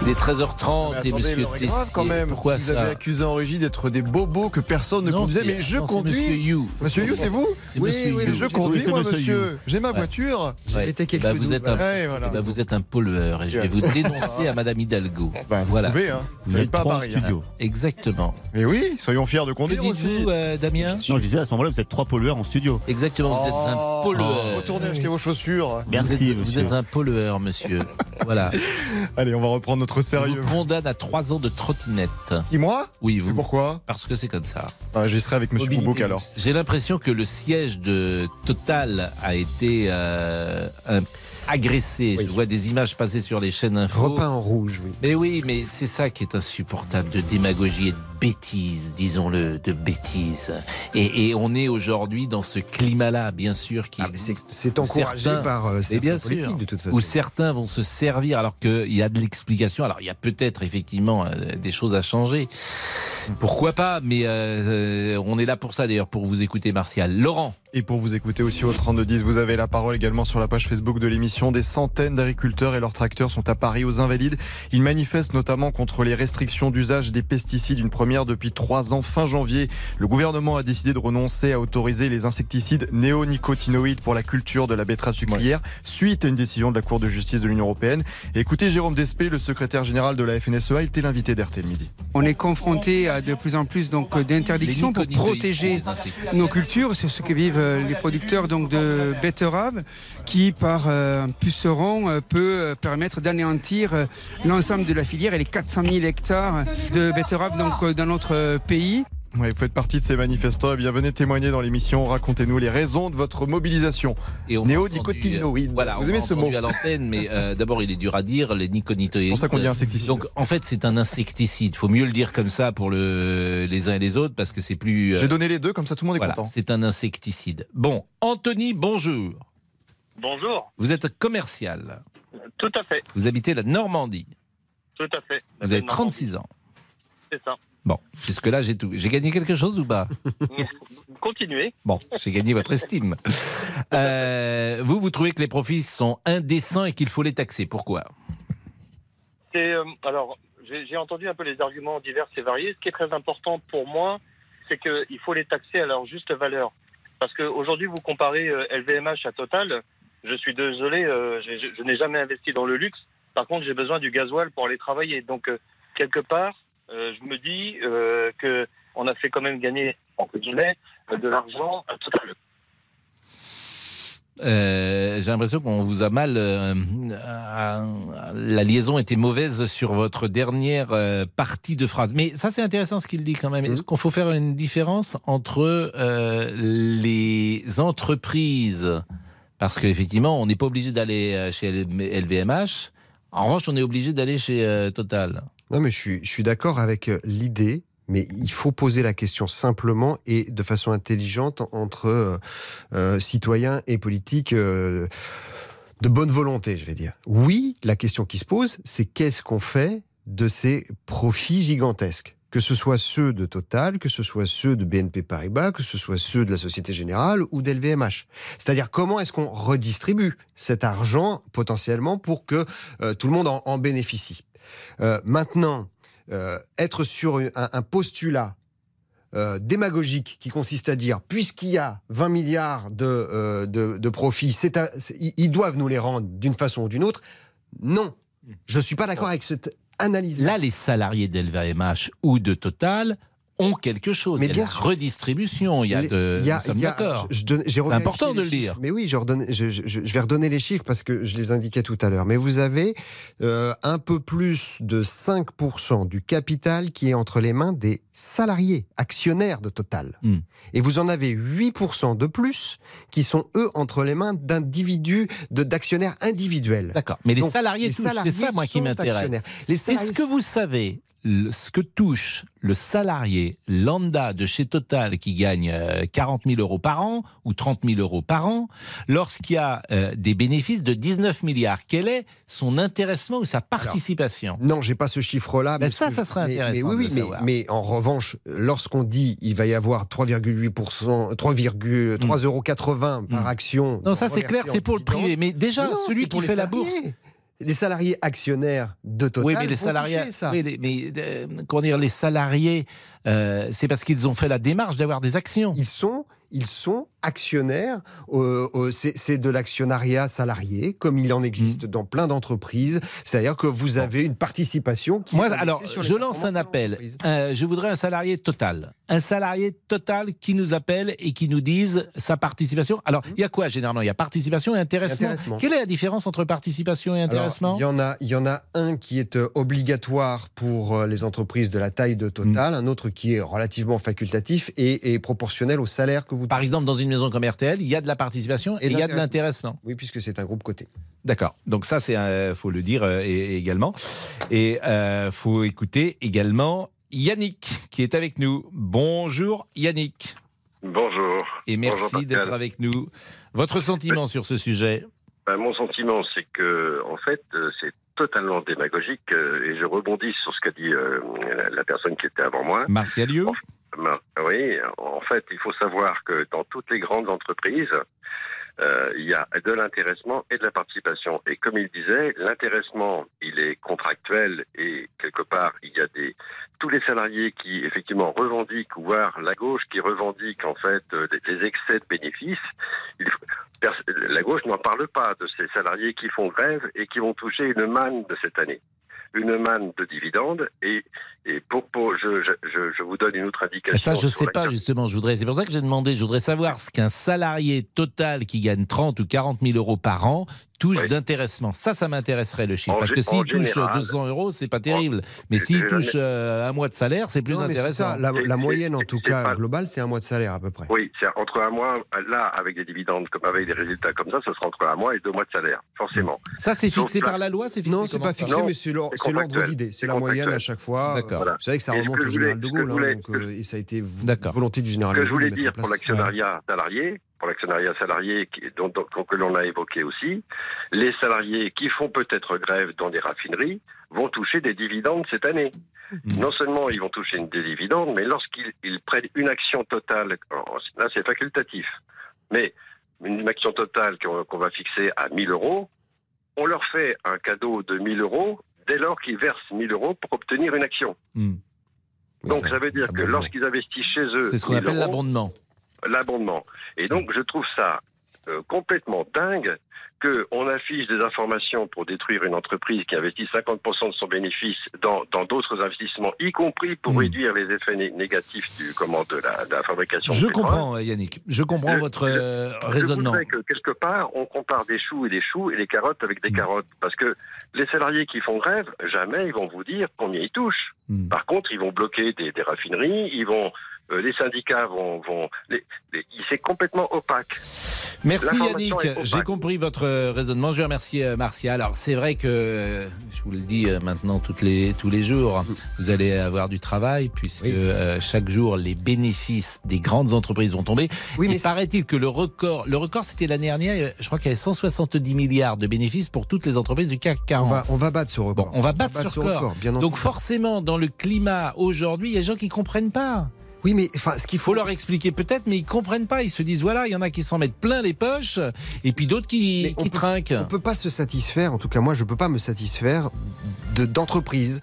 Il est 13h30
Mais
et
attendez,
monsieur
c'est grave
Tessier.
quand même.
Pourquoi
vous
ça
avez accusé en régie d'être des bobos que personne ne
Non,
conduisait, mais je
non, c'est Monsieur
conduis.
You.
Monsieur You, c'est vous
Oui,
Monsieur
oui,
You.
Mais je conduis,
c'est
moi,
Monsieur
monsieur. J'ai ma
Ouais.
voiture.
Ouais.
mettez quelques
Bah, vous êtes un,
Ouais, voilà.
bah, vous êtes un pollueur et je vais vous dénoncer à Madame Hidalgo.
Bah, vous
voilà.
pouvez, hein.
Vous
n'êtes
êtes
pas à hein.
studio.
Exactement.
Mais oui, soyons fiers de
Que
conduire aussi.
dites-vous, euh, Damien
Non, je disais à ce moment-là, vous êtes trois pollueurs en studio.
Exactement, vous êtes un
Oh,
pollueur.
Retournez acheter vos chaussures.
Vous
Merci,
êtes, vous
monsieur.
êtes un pollueur, monsieur. voilà.
Allez, on va reprendre notre
Je
sérieux.
vous condamne à 3 ans de trottinette.
Qui, moi?
Oui, vous.
pourquoi?
Parce que c'est comme ça.
Ah, J'y serai avec monsieur
Mobilité
Boubouk alors.
J'ai l'impression que le siège de Total a été euh, un- agressé.
Oui.
Je vois des images passer sur les chaînes info.
Repeint en rouge, oui.
Mais oui, mais c'est ça qui est insupportable, de démagogie et de bêtises, disons-le, de bêtises. Et, et on est aujourd'hui dans ce climat-là, bien sûr, qui
Ah, c'est- encouragé
certains-
par euh, certains
bien
politiques,
sûr.
de toute façon.
où certains vont se servir alors qu'il y a de l'explication. Alors il y a peut-être effectivement euh, des choses à changer. Pourquoi pas Mais euh, euh, on est là pour ça d'ailleurs, pour vous écouter, Martial. Laurent.
Et pour vous écouter aussi au 3210, vous avez la parole également sur la page Facebook de l'émission. Des centaines d'agriculteurs et leurs tracteurs sont à Paris aux Invalides. Ils manifestent notamment contre les restrictions d'usage des pesticides, une première depuis trois ans. Fin janvier, le gouvernement a décidé de renoncer à autoriser les insecticides néonicotinoïdes pour la culture de la betterave sucrière, suite à une décision de la Cour de justice de l'Union européenne. Et écoutez Jérôme Despé, le secrétaire général de la FNSEA, il était l'invité d'RTL Midi.
On est confronté à de plus en plus donc d'interdictions pour protéger nos cultures. C'est ce que vivent euh, les producteurs donc de betteraves, qui par euh, un puceron euh, peut euh, permettre d'anéantir euh, l'ensemble de la filière et les 400 000 hectares de betteraves donc euh, dans notre euh, pays.
Ouais, vous faites partie de ces manifestants. Eh bien, venez témoigner dans l'émission. Racontez-nous les raisons de votre mobilisation.
Et on
Néonicotinoïdes.
Voilà,
vous
on
aimez ce mot
à l'antenne, mais euh, d'abord, il est dur à dire, les nicotinoïdes.
C'est pour ça qu'on dit insecticide.
Donc, en fait, c'est un insecticide. Il faut mieux le dire comme ça pour le, les uns et les autres, parce que c'est plus... euh,
J'ai donné les deux, comme ça tout le monde est
voilà,
content.
c'est un insecticide. Bon, Anthony, bonjour.
Bonjour.
Vous êtes commercial.
Tout à fait.
Vous habitez la Normandie.
Tout à fait.
Vous avez 36 ans.
C'est ça.
Bon, jusque-là, j'ai tout. J'ai gagné quelque chose ou pas?
Continuez.
Bon, j'ai gagné votre estime. Euh, vous, vous trouvez que les profits sont indécents et qu'il faut les taxer. Pourquoi?
C'est euh, alors j'ai entendu un peu les arguments divers et variés. Ce qui est très important pour moi, c'est qu'il faut les taxer à leur juste valeur. Parce qu'aujourd'hui, vous comparez euh, LVMH à Total. Je suis désolé, euh, je, je n'ai jamais investi dans le luxe. Par contre, j'ai besoin du gasoil pour aller travailler. Donc, euh, quelque part, euh, je me dis euh, que on a fait quand même gagner entre guillemets euh, de l'argent à Total.
Euh, J'ai l'impression qu'on vous a mal. euh, euh, la liaison était mauvaise sur votre dernière euh, partie de phrase. Mais ça, c'est intéressant ce qu'il dit quand même. Est-ce qu'on faut faire une différence entre euh, les entreprises? Parce qu'effectivement, on n'est pas obligé d'aller euh, chez LVMH. En revanche, on est obligé d'aller chez euh, Total.
Non, mais je suis, d'accord avec euh, l'idée, mais il faut poser la question simplement et de façon intelligente entre euh, euh, citoyens et politiques. de bonne volonté, je vais dire. Oui, la question qui se pose, c'est qu'est-ce qu'on fait de ces profits gigantesques? Que ce soit ceux de Total, que ce soit ceux de BNP Paribas, que ce soit ceux de la Société Générale ou d'LVMH. C'est-à-dire comment est-ce qu'on redistribue cet argent potentiellement pour que tout le monde en bénéficie? Euh, maintenant, euh, être sur un, un postulat euh, démagogique qui consiste à dire puisqu'il y a 20 milliards de, euh, de, de profits, ils doivent nous les rendre d'une façon ou d'une autre. Non, je suis pas d'accord avec cette analyse.
Là, les salariés d'LVMH ou de Total ont quelque chose.
Mais
il y a
bien
la
sûr.
redistribution. Il y a de.
il y a-
nous sommes
il y a-
d'accord. C'est important de le dire.
Mais oui, je, redonne- je, je- je vais redonner les chiffres parce que je les indiquais tout à l'heure. Mais vous avez euh, un peu plus de 5% du capital qui est entre les mains des salariés, actionnaires de Total.
Hmm.
Et vous en avez 8% de plus qui sont, eux, entre les mains d'individus, de- d'actionnaires individuels.
D'accord. Mais les
Donc,
salariés,
les
touchent. c'est
salariés
ça, moi, qui m'intéresse.
salariés
Est-ce que vous savez ce que touche le salarié lambda de chez Total qui gagne euh, 40 000 euros par an ou 30 000 euros par an lorsqu'il y a euh, des bénéfices de 19 milliards Quel est son intéressement ou sa participation?
Non, j'ai pas ce chiffre-là.
Ben
mais
ça,
ce-
ça serait intéressant
Mais, oui, oui, mais,
savoir.
mais en revanche, lorsqu'on dit il va y avoir 3,8%, 3,3,80 euros par action.
Hmm. Non, ça c'est clair, c'est pour le privé. Mais déjà,
Non,
celui qui fait la bourse.
Les salariés actionnaires de Total.
Oui, mais les salariés,
toucher ça.
oui, les- mais euh, comment dire, les salariés, euh, c'est parce qu'ils ont fait la démarche d'avoir des actions.
Ils sont, ils sont actionnaires. euh, euh, c'est de l'actionnariat salarié, comme il en existe dans plein d'entreprises. C'est-à-dire que vous avez une participation qui.
Moi, alors, je lance un appel. Euh, je voudrais un salarié total. Un salarié total qui nous appelle et qui nous dise sa participation. Alors, il y a quoi généralement? Il y a participation et intéressement.
Intéressement.
Quelle est la différence entre participation et intéressement?
il y en a, y en a un qui est euh, obligatoire pour euh, les entreprises de la taille de Total,
Mm.
un autre qui est relativement facultatif et, et proportionnel au salaire que vous.
Par exemple, dans une maison comme RTL, il y a de la participation et, il y a de l'intéressement.
Oui, puisque c'est un groupe coté.
D'accord. Donc ça, c'est un- faut le dire euh, et- également. Et euh, faut écouter également Yannick qui est avec nous. Bonjour Yannick.
Bonjour.
Et merci d'être avec nous. Votre sentiment sur ce sujet?
Ben, mon sentiment, c'est que, en fait, euh, c'est totalement démagogique euh, et je rebondis sur ce qu'a dit euh, la, la personne qui était avant moi.
Martial
Ben, oui, en fait, il faut savoir que dans toutes les grandes entreprises, euh, il y a de l'intéressement et de la participation. Et comme il disait, l'intéressement, il est contractuel et quelque part, il y a des tous les salariés qui effectivement revendiquent, voire la gauche qui revendique en fait euh, des, excès de bénéfices. La gauche n'en parle pas de ces salariés qui font grève et qui vont toucher une manne de cette année une manne de dividendes et, et pour, pour- je, je, je, vous donne une autre indication.
Ça, je
sur
sais pas, justement. Je voudrais, c'est pour ça que j'ai demandé, je voudrais savoir ce qu'un salarié total qui gagne 30 ou 40 000 euros par an touche d'intéressement. Ça, ça m'intéresserait le chiffre.
En
Parce que s'il touche
général.
200 euros, c'est pas terrible. Mais s'il
je-
touche euh, un mois de salaire, c'est plus
Non,
intéressant.
ça. La, la moyenne, en tout cas,
pas-
globale, c'est un mois de salaire à peu près.
Oui, c'est entre un mois, là, avec des dividendes, comme avec des résultats comme ça, ce sera entre un mois et deux mois de salaire, forcément.
Ça, c'est fixé par la loi C'est fixé
Non, c'est pas fixé, mais c'est l'or-
c'est
c'est l'ordre d'idée. C'est la moyenne à chaque fois.
D'accord.
Vous savez que ça remonte
que
au
je
général
voulais-
de
que
Gaulle,
je voulais-
donc, et ça a été volonté du général
que
de
je
Gaulle de
voulais
mettre
dire pour l'actionnariat salarié, pour l'actionnariat salarié dont, dont- que l'on a évoqué aussi, les salariés qui font peut-être grève dans des raffineries vont toucher des dividendes cette année.
Mmh.
Non seulement ils vont toucher des dividendes, mais lorsqu'ils ils prennent une action totale, alors, là c'est facultatif, mais une action totale qu'on va fixer à 1000 euros, on leur fait un cadeau de 1000 euros dès lors qu'ils versent 1000 euros pour obtenir une action.
Hmm.
Donc ça veut dire que lorsqu'ils investissent chez eux,
C'est ce qu'on
1000
appelle
euros,
l'abondement.
L'abondement. Et donc, je trouve ça euh, complètement dingue qu'on affiche des informations pour détruire une entreprise qui investit 50% de son bénéfice dans dans d'autres investissements, y compris pour
Hmm.
réduire les effets né- négatifs du comment de la, de la fabrication.
Je comprends, Yannick. Je comprends
Je-
votre euh,
Je
raisonnement.
que quelque part, on compare des choux et des choux et des carottes avec
Hmm.
des carottes. Parce que les salariés qui font grève, jamais ils vont vous dire combien ils touchent.
Hmm.
Par contre, ils vont bloquer des, des raffineries, ils vont, euh, les syndicats vont, vont, les- les- c'est complètement opaque.
Merci Yannick, j'ai compris votre euh, raisonnement. Je remercie euh, Marcia. Alors c'est vrai que euh, je vous le dis maintenant toutes les, tous les jours, vous allez avoir du travail puisque euh, chaque jour les bénéfices des grandes entreprises vont tomber.
Oui, mais
Il paraît-il que le record, le record c'était l'année dernière, je crois qu'il y avait 170 milliards de bénéfices pour toutes les entreprises du CAC 40.
On va, on va battre ce record.
Bon, on va battre, ce record.
bien
Donc
entendu.
forcément, dans le climat aujourd'hui, il y a des gens qui comprennent pas.
Oui, mais enfin, ce qu'il
faut leur expliquer peut-être, mais ils comprennent pas. Ils se disent voilà, il y en a qui s'en mettent plein les poches, et puis d'autres qui, qui trinquent.
On peut pas se satisfaire, en tout cas moi je peux pas me satisfaire de d'entreprises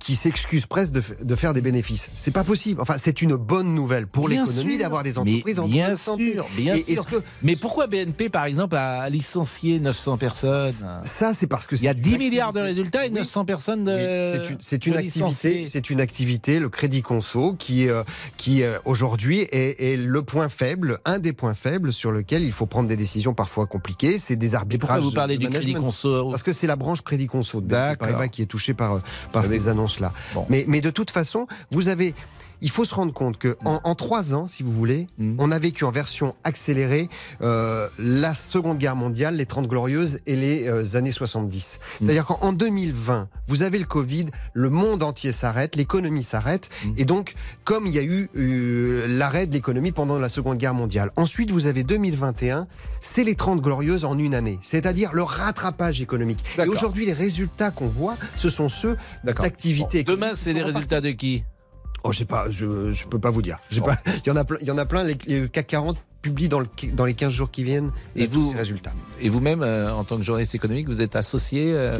qui s'excusent presque de, de faire des bénéfices. C'est pas possible. Enfin, c'est une bonne nouvelle pour l'économie d'avoir des
Mais
entreprises en
bien
bonne santé.
sûr, bien
Et
sûr.
que
Mais pourquoi BNP, par exemple, a licencié 900 personnes
ça, c'est parce que
Il y a
c'est
10
une
milliards de résultats et 900 personnes de.
C'est une, activité, c'est une activité, le crédit conso, qui, euh, qui euh, aujourd'hui est, est le point faible, un des points faibles sur lequel il faut prendre des décisions parfois compliquées. C'est des arbitrages.
vous parlez du crédit conso?
Parce que c'est la branche crédit conso de. Paribas qui est touchée par, euh, par
Ah oui.
Ces annonces-là.
Bon.
Mais, mais de toute façon, vous avez. Il faut se rendre compte que en, en trois ans, si vous voulez,
Mm.
on a vécu en version accélérée euh, la Seconde Guerre mondiale, les 30 glorieuses et les euh, années 70.
Mm.
C'est-à-dire qu'en 2020, vous avez le Covid, le monde entier s'arrête, l'économie s'arrête,
Mm.
et donc comme il y a eu euh, l'arrêt de l'économie pendant la Seconde Guerre mondiale. Ensuite, vous avez 2021, c'est les 30 glorieuses en une année, c'est-à-dire le rattrapage économique. Et aujourd'hui, les résultats qu'on voit, ce sont ceux d'activité.
Bon, demain, c'est les résultats de qui?
Oh, je sais pas, je, je peux pas vous dire. J'ai pas, il y en a plein, il y en a plein. Les, les CAC 40 publient dans, le, dans les 15 jours qui viennent
Et
tous
vous-
ces résultats.
Et vous-même, euh, en tant que journaliste économique, vous êtes associé euh,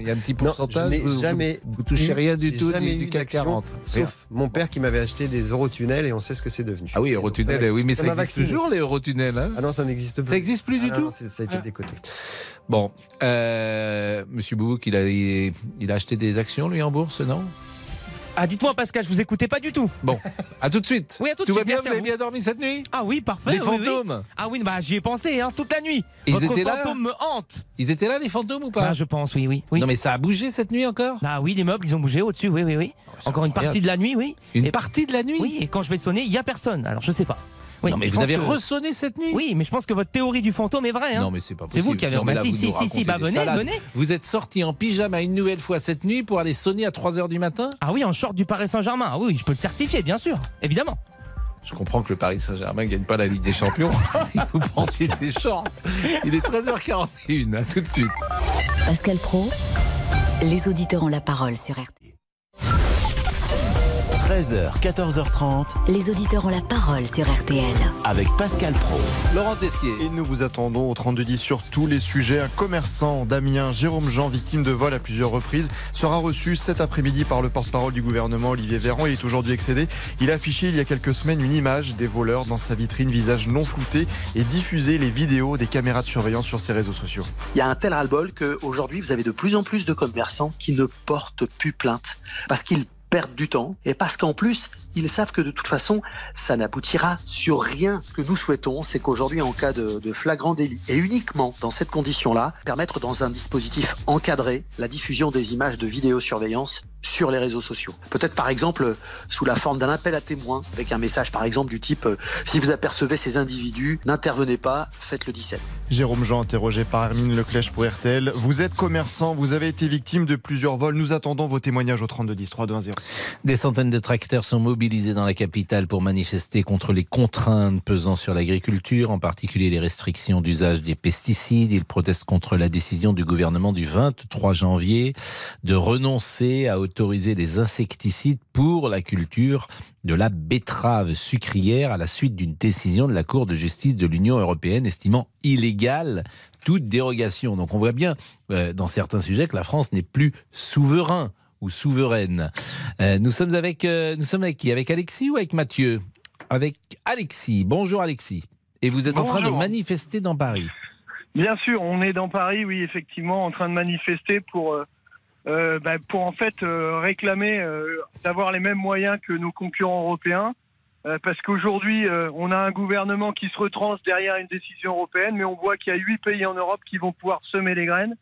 Il y a un petit
Non,
pourcentage
je n'ai
vous, vous-
jamais
Vous, touchez
eu-
rien du
j'ai
tout du, du CAC
d'action,
40.
Sauf mon père qui m'avait acheté des Eurotunnels et on sait ce que c'est devenu.
Ah oui,
Et donc,
Eurotunnel,
ça-
oui, mais ça,
m'a
existe toujours les Eurotunnels. Hein
Ah non, ça n'existe plus.
Ça existe plus du
Ah
tout
non, Ça a été
Ah.
décoté.
Bon, euh, Monsieur Boubouk, il a, il, il a acheté des actions, lui, en bourse, non?
Ah, dites-moi, Pascal, je vous écoutais pas du tout.
Bon, à tout de suite.
Oui, à tout de
Tout va
suite,
bien,
merci
vous
à
avez
vous.
bien dormi cette nuit?
Ah oui, parfait.
Les
oui, oui.
fantômes
Ah oui, bah j'y ai pensé hein, toute la nuit.
Ils
Votre
étaient là
fantôme me hante.
Ils étaient là, les fantômes, ou pas?
Bah, je pense, oui, oui. oui.
Non, mais ça a bougé cette nuit encore?
Bah oui, les meubles, ils ont bougé au-dessus, oui, oui, oui. Encore une partie de la nuit, oui.
Une
Et-
partie de la nuit?
Oui, et quand je vais sonner, il y a personne. Alors je sais pas. Oui,
Non, mais vous avez
que-
ressonné cette nuit
Oui, mais je pense que votre théorie du fantôme est vraie. Hein.
Non, mais c'est pas
C'est
possible.
vous qui avez.
Non, mais là,
si,
vous
si, si, si, bah venez,
salades.
venez.
Vous êtes sorti en pyjama une nouvelle fois cette nuit pour aller sonner à 3h du matin?
Ah oui, en short du Paris Saint-Germain. Ah oui, je peux le certifier, bien sûr, évidemment.
Je comprends que le Paris Saint-Germain ne gagne pas la Ligue des Champions. si vous pensez de ces shorts. Il est 13h41. À tout de suite.
Pascal Pro, les auditeurs ont la parole sur RTL.
13h, 14h30
Les auditeurs ont la parole sur RTL.
avec Pascal Pro.
Laurent Tessier.
Et nous vous attendons au 3210 sur tous les sujets. Un commerçant d'Amiens, Jérôme Jean, victime de vol à plusieurs reprises, sera reçu cet après-midi par le porte-parole du gouvernement, Olivier Véran. Il est aujourd'hui excédé. Il a affiché il y a quelques semaines une image des voleurs dans sa vitrine, visage non flouté, et diffusé les vidéos des caméras de surveillance sur ses réseaux sociaux.
Il y a un tel ras-le-bol qu'aujourd'hui, vous avez de plus en plus de commerçants qui ne portent plus plainte parce qu'ils perdre du temps. Et parce qu'en plus, ils savent que de toute façon, ça n'aboutira sur rien. Ce que nous souhaitons, c'est qu'aujourd'hui, en cas de, de, flagrant délit, et uniquement dans cette condition-là, permettre dans un dispositif encadré la diffusion des images de vidéosurveillance sur les réseaux sociaux. Peut-être par exemple sous la forme d'un appel à témoins, avec un message par exemple du type euh, si vous apercevez ces individus, n'intervenez pas, faites le 17.
Jérôme Jean, interrogé par Hermine Leclèche pour RTL. Vous êtes commerçant, vous avez été victime de plusieurs vols. Nous attendons vos témoignages au 32 10 0.
Des centaines de tracteurs sont mobilisés dans la capitale pour manifester contre les contraintes pesant sur l'agriculture, en particulier les restrictions d'usage des pesticides. Ils protestent contre la décision du gouvernement du 23 janvier de renoncer à autoriser les insecticides pour la culture de la betterave sucrière à la suite d'une décision de la Cour de justice de l'Union européenne estimant illégale toute dérogation. Donc on voit bien euh, dans certains sujets que la France n'est plus souverain ou souveraine. Euh, nous sommes avec euh, nous sommes avec qui? Avec Alexis ou avec Mathieu? Avec Alexis. Bonjour Alexis. Et vous êtes
Bonjour.
en train de manifester dans Paris.
Bien sûr, on est dans Paris, oui, effectivement, en train de manifester pour, euh, bah, pour en fait réclamer d'avoir les mêmes moyens que nos concurrents européens. Parce qu'aujourd'hui, on a un gouvernement qui se retranche derrière une décision européenne, mais on voit qu'il y a huit pays en Europe qui vont pouvoir semer les graines.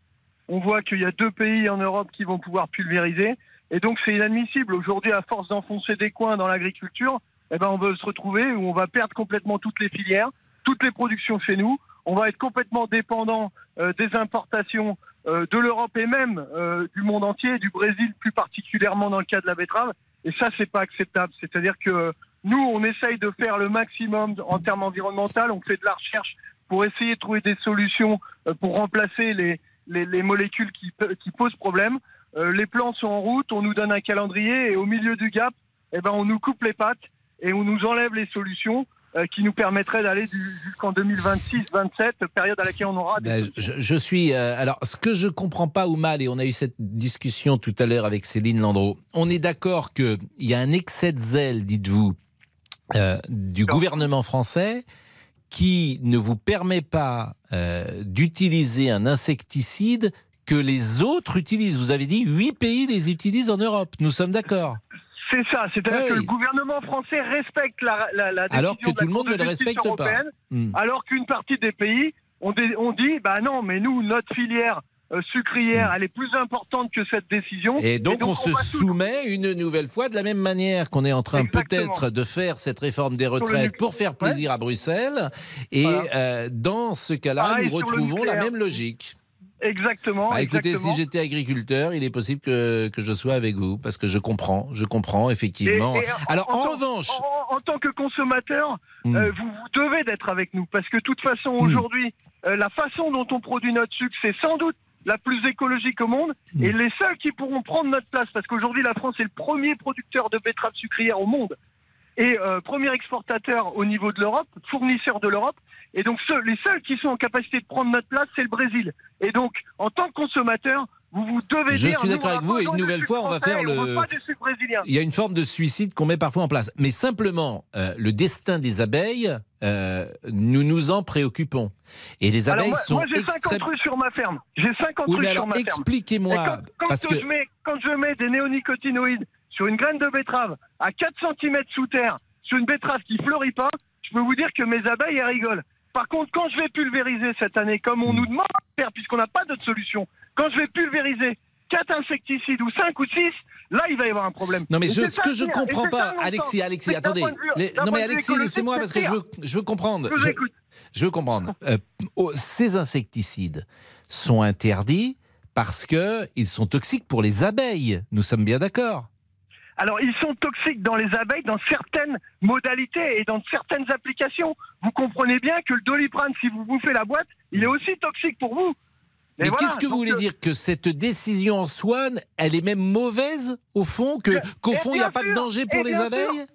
On voit qu'il y a deux pays en Europe qui vont pouvoir pulvériser. Et donc, c'est inadmissible. Aujourd'hui, à force d'enfoncer des coins dans l'agriculture, eh ben, on va se retrouver où on va perdre complètement toutes les filières, toutes les productions chez nous. On va être complètement dépendant euh, des importations euh, de l'Europe et même euh, du monde entier, du Brésil plus particulièrement dans le cas de la betterave. Et ça, c'est pas acceptable. C'est-à-dire que nous, on essaye de faire le maximum en termes environnementaux. On fait de la recherche pour essayer de trouver des solutions euh, pour remplacer les, les, les molécules qui, posent problème. Euh, les plans sont en route, on nous donne un calendrier et au milieu du gap, eh ben, on nous coupe les pattes et on nous enlève les solutions euh, qui nous permettraient d'aller jusqu'en 2026-27, période à laquelle on aura des
Ben, je, je suis. euh, alors, ce que je comprends pas ou mal, et on a eu cette discussion tout à l'heure avec Céline Landreau, on est d'accord qu'il y a un excès de zèle, dites-vous, euh, du gouvernement français qui ne vous permet pas euh, d'utiliser un insecticide que les autres utilisent. Vous avez dit huit pays les utilisent en Europe. Nous sommes d'accord.
C'est ça, c'est-à-dire
Oui.
que le gouvernement français respecte la, la, la décision
Alors que
de la
tout le monde ne le respecte pas.
européenne,
Hmm.
alors qu'une partie des pays ont, dé- ont dit, bah non, mais nous, notre filière sucrière, elle est plus importante que cette décision.
Hmm. Et donc, on, se
tout-
soumet une nouvelle fois de la même manière qu'on est en train peut-être de faire cette réforme des retraites pour faire plaisir à Bruxelles. Et euh, dans ce cas-là, nous retrouvons la même logique.
Exactement.
Bah, écoutez,
exactement.
si j'étais agriculteur, il est possible que, que je sois avec vous, parce que je comprends, je comprends effectivement.
Et- et
Alors, en,
tant-
revanche,
en, en tant que consommateur,
Hmm.
euh, vous, vous devez d'être avec nous parce que de toute façon aujourd'hui, euh, la façon dont on produit notre sucre, c'est sans doute la plus écologique au monde
Hmm.
et les seuls qui pourront prendre notre place parce qu'aujourd'hui la France est le premier producteur de betteraves sucrières au monde et euh, premier exportateur au niveau de l'Europe, fournisseur de l'Europe. Et donc ceux- les seuls qui sont en capacité de prendre notre place, c'est le Brésil. Et donc en tant que consommateur, vous vous devez
Je
dire.
suis d'accord avec vous, et une nouvelle fois, on va faire
on
le-
pas
il y a une forme de suicide qu'on met parfois en place. Mais simplement, euh, le destin des abeilles, euh, nous nous en préoccupons. Et les abeilles
moi,
sont
moi, j'ai 50
extrêmement...
rues sur ma ferme. J'ai 50
Oui,
rues sur ma ferme.
expliquez-moi,
quand,
que-
je mets, quand je mets des néonicotinoïdes sur une graine de betterave à 4 cm sous terre, sur une betterave qui fleurit pas, je peux vous dire que mes abeilles, elles rigolent. Par contre, quand je vais pulvériser cette année, comme
Hmm.
on nous demande de faire, puisqu'on n'a pas d'autre solution, quand je vais pulvériser 4 insecticides ou 5 ou 6, là, il va y avoir un problème.
Non mais je, ce
ça
que je
et
comprends pas. Alexis, Alexis, attendez.
vue-
Les- non mais Alexis, laissez-moi parce que je veux, je veux comprendre.
Je
veux comprendre. Euh, oh, ces insecticides sont interdits parce que ils sont toxiques pour les abeilles. Nous sommes bien d'accord.
Alors, ils sont toxiques dans les abeilles, dans certaines modalités et dans certaines applications. Vous comprenez bien que le doliprane, si vous bouffez la boîte, il est aussi toxique pour vous.
Mais
voilà,
qu'est-ce que vous voulez
euh,
dire que cette décision en soi, elle est même mauvaise au fond, qu'au fond il n'y a pas de danger pour les abeilles
sûr.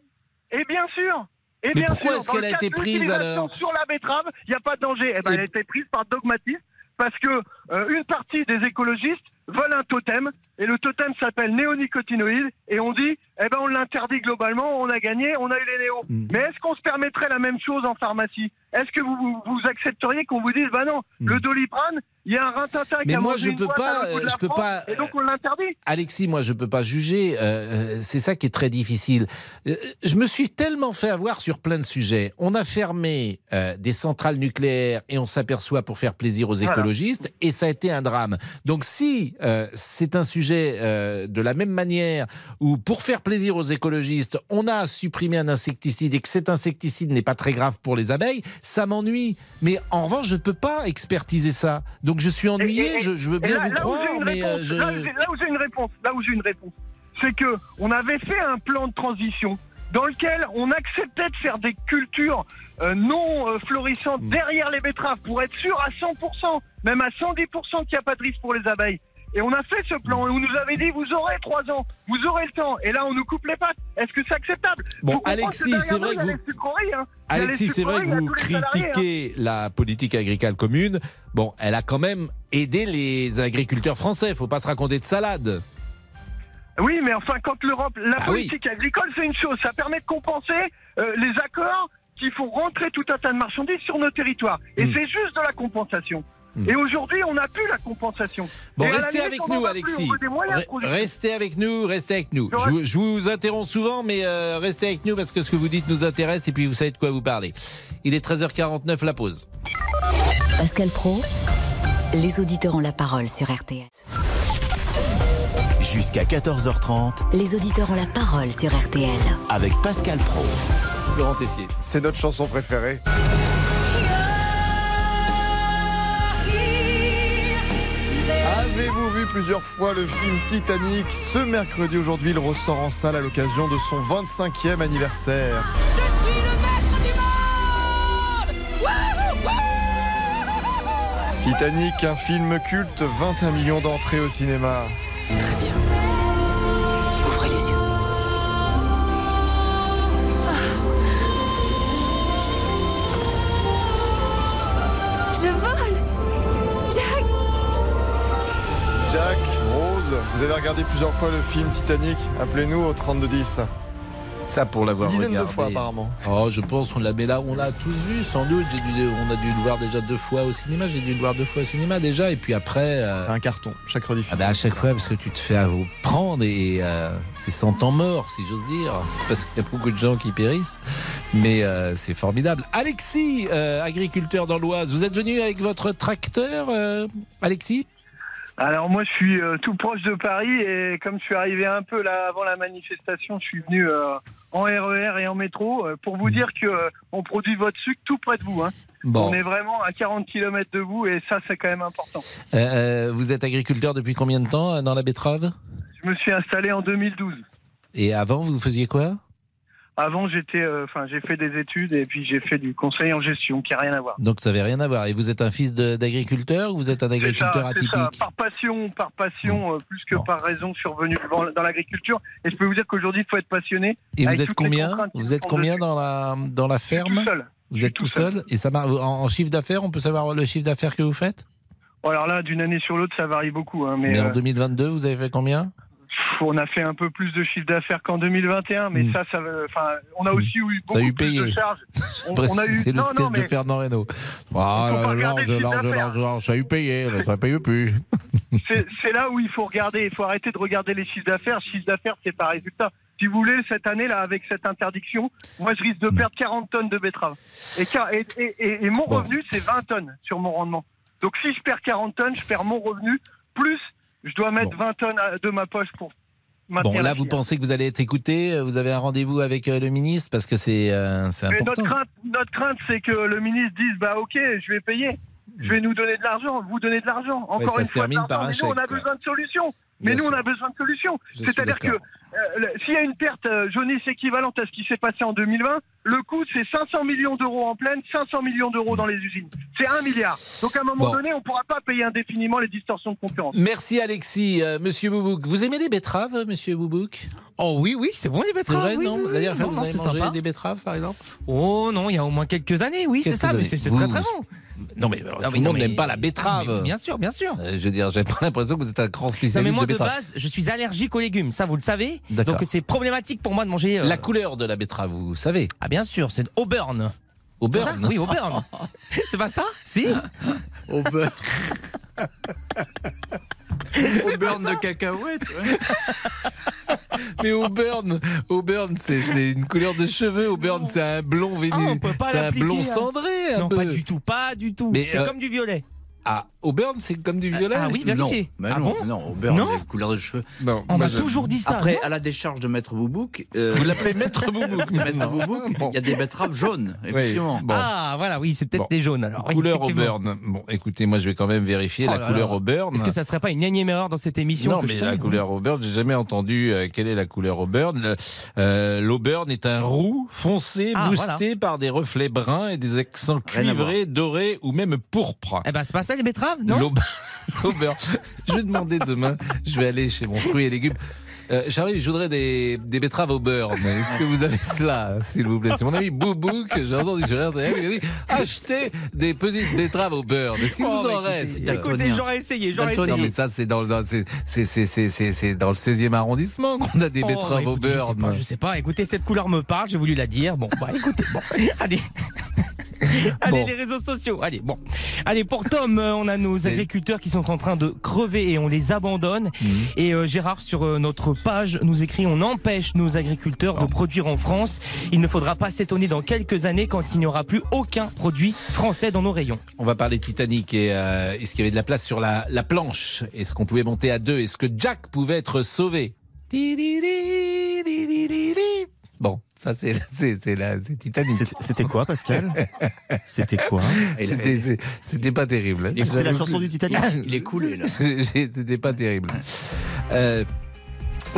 Et bien sûr. Et
Mais
bien
pourquoi
sûr,
est-ce qu'elle
le
a été prise, alors?
Sur la betterave, il n'y a pas de danger. Eh ben, elle a été prise par dogmatisme parce que euh, une partie des écologistes veulent un totem et le totem s'appelle néonicotinoïde et on dit eh ben on l'interdit globalement, on a gagné, on a eu les néos.
Hmm.
Mais est-ce qu'on se permettrait la même chose en pharmacie? Est-ce que vous, vous, vous accepteriez qu'on vous dise bah non, le doliprane, il y a un rintintin qui.
Mais
a
moi,
mangé
je peux pas, euh, je peux
France,
pas,
et donc on l'interdit.
Alexis, moi, je peux pas juger. euh, euh, c'est ça qui est très difficile. Euh, je me suis tellement fait avoir sur plein de sujets. On a fermé euh, des centrales nucléaires et on s'aperçoit pour faire plaisir aux
Voilà.
écologistes, et ça a été un drame. Donc, si euh, c'est un sujet euh, de la même manière où, pour faire plaisir aux écologistes, on a supprimé un insecticide et que cet insecticide n'est pas très grave pour les abeilles, ça m'ennuie. Mais en revanche, je ne peux pas expertiser ça. Donc, je suis ennuyé. je, je veux bien
là-
vous
là
croire, mais euh,
réponse,
je.
là où j'ai- une réponse, là où j'ai une réponse, c'est que on avait fait un plan de transition dans lequel on acceptait de faire des cultures euh, non euh, florissantes derrière les betteraves pour être sûr à 100%, même à 110% qu'il n'y a pas de risque pour les abeilles. Et on a fait ce plan et on nous avait dit vous aurez trois ans, vous aurez le temps. Et là on nous coupe les pattes. Est-ce que c'est acceptable
Bon,
comprendre
Alexis, c'est vrai que vous-
hein.
Alexis, c'est vrai que vous
salariés, hein.
critiquez la politique agricole commune. Bon, elle a quand même aidé les agriculteurs français. Faut pas se raconter de salade.
Oui, mais enfin, quand l'Europe, la
Ah
politique agricole, c'est une chose. Ça permet de compenser euh, les accords qui font rentrer tout un tas de marchandises sur nos territoires. Et
Hmm.
c'est juste de la compensation. Et aujourd'hui, on n'a plus la compensation.
Bon,
Et
restez avec nous,
plus.
Alexis. Restez avec nous, restez avec nous. Je, vous- je vous interromps souvent, mais euh, restez avec nous parce que ce que vous dites nous intéresse et puis vous savez de quoi vous parlez. Il est 13h49, la pause.
Pascal Pro, les auditeurs ont la parole sur RTL.
Jusqu'à 14h30
Les auditeurs ont la parole sur RTL.
avec Pascal Pro.
Laurent Tessier.
C'est notre chanson préférée. Vu plusieurs fois le film Titanic Ce mercredi, aujourd'hui, il ressort en salle à l'occasion de son 25e anniversaire. Titanic, un film culte, 21 millions d'entrées au cinéma.
Ouvrez les yeux.
Je vole
vous avez regardé plusieurs fois le film Titanic Appelez-nous au 3210.
Ça pour l'avoir
Une dizaine
regardé.
de fois, apparemment.
Oh, je pense qu'on l'a mais là, on l'a tous vu sans doute. J'ai dû, on a dû le voir déjà deux fois au cinéma. J'ai dû le voir deux fois au cinéma déjà. Et puis après.
C'est un carton, chaque rediffusion.
Ah bah à chaque fois, parce que tu te fais à vous prendre et euh, c'est sans temps mort, si j'ose dire, parce qu'il y a beaucoup de gens qui périssent. Mais euh, c'est formidable. Alexis, euh, agriculteur dans l'Oise, vous êtes venu avec votre tracteur, euh, Alexis?
Alors moi, je suis euh, tout proche de Paris et comme je suis arrivé un peu là avant la manifestation, je suis venu euh, en RER et en métro euh, pour vous dire que on produit votre sucre tout près de vous. Hein.
Bon.
On est vraiment à 40 km de vous et ça, c'est quand même important.
Vous êtes agriculteur depuis combien de temps dans la betterave?
Je me suis installé en 2012.
Et avant, vous faisiez quoi?
Avant, j'étais, euh, enfin, j'ai fait des études et puis j'ai fait du conseil en gestion, qui a rien à voir.
Donc ça n'avait rien à voir. Et vous êtes un fils d'agriculteur ou vous êtes un agriculteur
ça,
atypique
ça. Par passion, par passion, euh, plus que par raison, revenu dans, dans l'agriculture. Et je peux vous dire qu'aujourd'hui, il faut être passionné.
Et vous êtes combien Vous êtes combien
dessus.
dans la dans la ferme
tout seul.
Vous êtes tout seul, Et ça marche en, en chiffre d'affaires. On peut savoir le chiffre d'affaires que vous faites
Bon, alors là, d'une année sur l'autre, ça varie beaucoup. Hein, mais
Mais en
euh,
2022, vous avez fait combien
on a fait un peu plus de chiffre d'affaires qu'en 2021, mais
Mm.
ça, ça, enfin, on a aussi eu
Ça a
beaucoup
eu
plus
payé.
de charges. On, a eu,
C'est le sketch
non,
de Fernand Reynaud. Ah, large, large, large, large, ça a eu payé, ça paye plus.
c'est là où il faut regarder. Il faut arrêter de regarder les chiffres d'affaires. Chiffre d'affaires, c'est pas résultat. Si vous voulez, cette année là, avec cette interdiction, moi, je risque de perdre 40 tonnes de betteraves. Et, car- et, et- et- et mon revenu, c'est 20 tonnes sur mon rendement. Donc, si je perds 40 tonnes, je perds mon revenu plus je dois mettre 20 tonnes de ma poche pour maintenir.
Bon, là, vous pensez que vous allez être écouté euh, Vous avez un rendez-vous avec euh, le ministre Parce que c'est euh, important.
notre crainte, notre crainte, c'est que le ministre dise bah ok, je vais payer, je vais nous donner de l'argent, vous donner de l'argent. Encore
Ouais, ça
une fois,
termine par un
Mais nous, on a
quoi.
besoin de solutions. Mais
Bien
nous, on a besoin de solutions. C'est-à-dire que. Euh, s'il y a une perte euh, jaunisse équivalente à ce qui s'est passé en 2020, le coût c'est 500 millions d'euros en pleine, 500 millions d'euros dans les usines. C'est un milliard. Donc à un moment
Bon.
donné, on ne pourra pas payer indéfiniment les distorsions de concurrence.
Merci Alexis. Euh, Monsieur Boubouk, vous aimez les betteraves, Monsieur Boubouk?
Oh oui, oui, c'est bon les
C'est
betteraves.
vrai,
oui,
non
oui, oui. Non,
vous
non,
avez
c'est
mangé
sympa.
des betteraves, par exemple?
Oh non, il y a au moins quelques années, oui, c'est ça, mais c'est c'est
Vous-
très très bon.
Non mais euh, tout le monde n'aime pas la betterave.
bien sûr, bien sûr.
Euh, je veux dire, j'ai pas l'impression que vous êtes un grand spécialiste
Non mais moi
de
base, je suis allergique aux légumes, ça vous le savez.
D'accord.
Donc c'est problématique pour moi de manger. euh,
La couleur de la betterave, vous savez
Ah bien sûr, c'est au burn.
Au
C'est ça
beurre
Oui, au burn. c'est pas ça? Si
Au beurre.
Au beurre de cacahuète. ouais.
Mais au burn, au burn, c'est une couleur de cheveux. Au burn, c'est un blond
Ah,
vénu.
on peut pas
c'est un
l'appliquer,
blond
hein.
cendré. Un
Non,
peu.
pas du tout, pas du tout.
Mais,
C'est
euh,
comme du violet.
Ah, au burn, c'est comme du violet
Ah oui, vérifiez.
Non,
Ah
non,
bon
non, au beurre,
Non
on a une couleur de cheveux.
Non,
On m'a toujours dit ça.
Après, à la décharge de Maître Boubouk, euh,
Vous l'appelez Maître Boubouk
Maître. Boubouk, il y a des betteraves jaunes,
Oui,
effectivement.
bon.
Ah voilà, oui, c'est peut-être
Bon.
des jaunes alors.
Couleur au
effectivement.
burn. Bon, écoutez, moi, je vais quand même vérifier
Oh
la
là
couleur
là.
au burn.
Est-ce que ça serait pas une énième erreur dans cette émission
Non,
que
mais la couleur au burn, j'ai jamais entendu euh, quelle est la couleur au burn. Le- euh, L'auburn est un roux foncé,
Ah,
boosté par des reflets bruns et des accents
à
cuivrés, dorés ou même pourpres.
Eh ben c'est pas ça les betteraves, non?
L'aub- L'auburn. Je vais demander demain, je vais aller chez mon fruit et légumes. Euh, Charlie, je voudrais des, des betteraves au beurre. mais Est-ce que vous avez cela, s'il vous plaît? C'est mon ami Boubou que j'ai entendu sur RTL. Il a dit achetez des petites betteraves au beurre. Est-ce qu'il
Oh,
vous en
écoutez,
reste
Écoutez, j'aurais essayé, j'aurais
non,
essayé.
mais ça, c'est dans, le- dans, c'est, c'est, c'est, c'est, c'est- c'est dans le 16e arrondissement qu'on a des
Oh,
betteraves au beurre.
Je sais, pas, je sais pas. Écoutez, cette couleur me parle. J'ai voulu la dire. Bon, bah écoutez, bon, allez. Allez,
Bon.
les réseaux sociaux. Allez, bon. Allez, pour Tom, euh, on a nos agriculteurs qui sont en train de crever et on les abandonne.
Mhm.
Et euh, Gérard, sur euh, notre page, nous écrit on empêche nos agriculteurs de produire en France. Il ne faudra pas s'étonner dans quelques années quand il n'y aura plus aucun produit français dans nos rayons.
On va parler Titanic et euh, est-ce qu'il y avait de la place sur la, la planche? Est-ce qu'on pouvait monter à deux? Est-ce que Jack pouvait être sauvé? Ça c'est c'est c'est la- c'est Titanic.
C'était quoi, Pascal? C'était quoi?
C'était pas terrible. hein.
Et c'était la chanson du Titanic?
Il est coulé, là.
C'était pas terrible. Euh,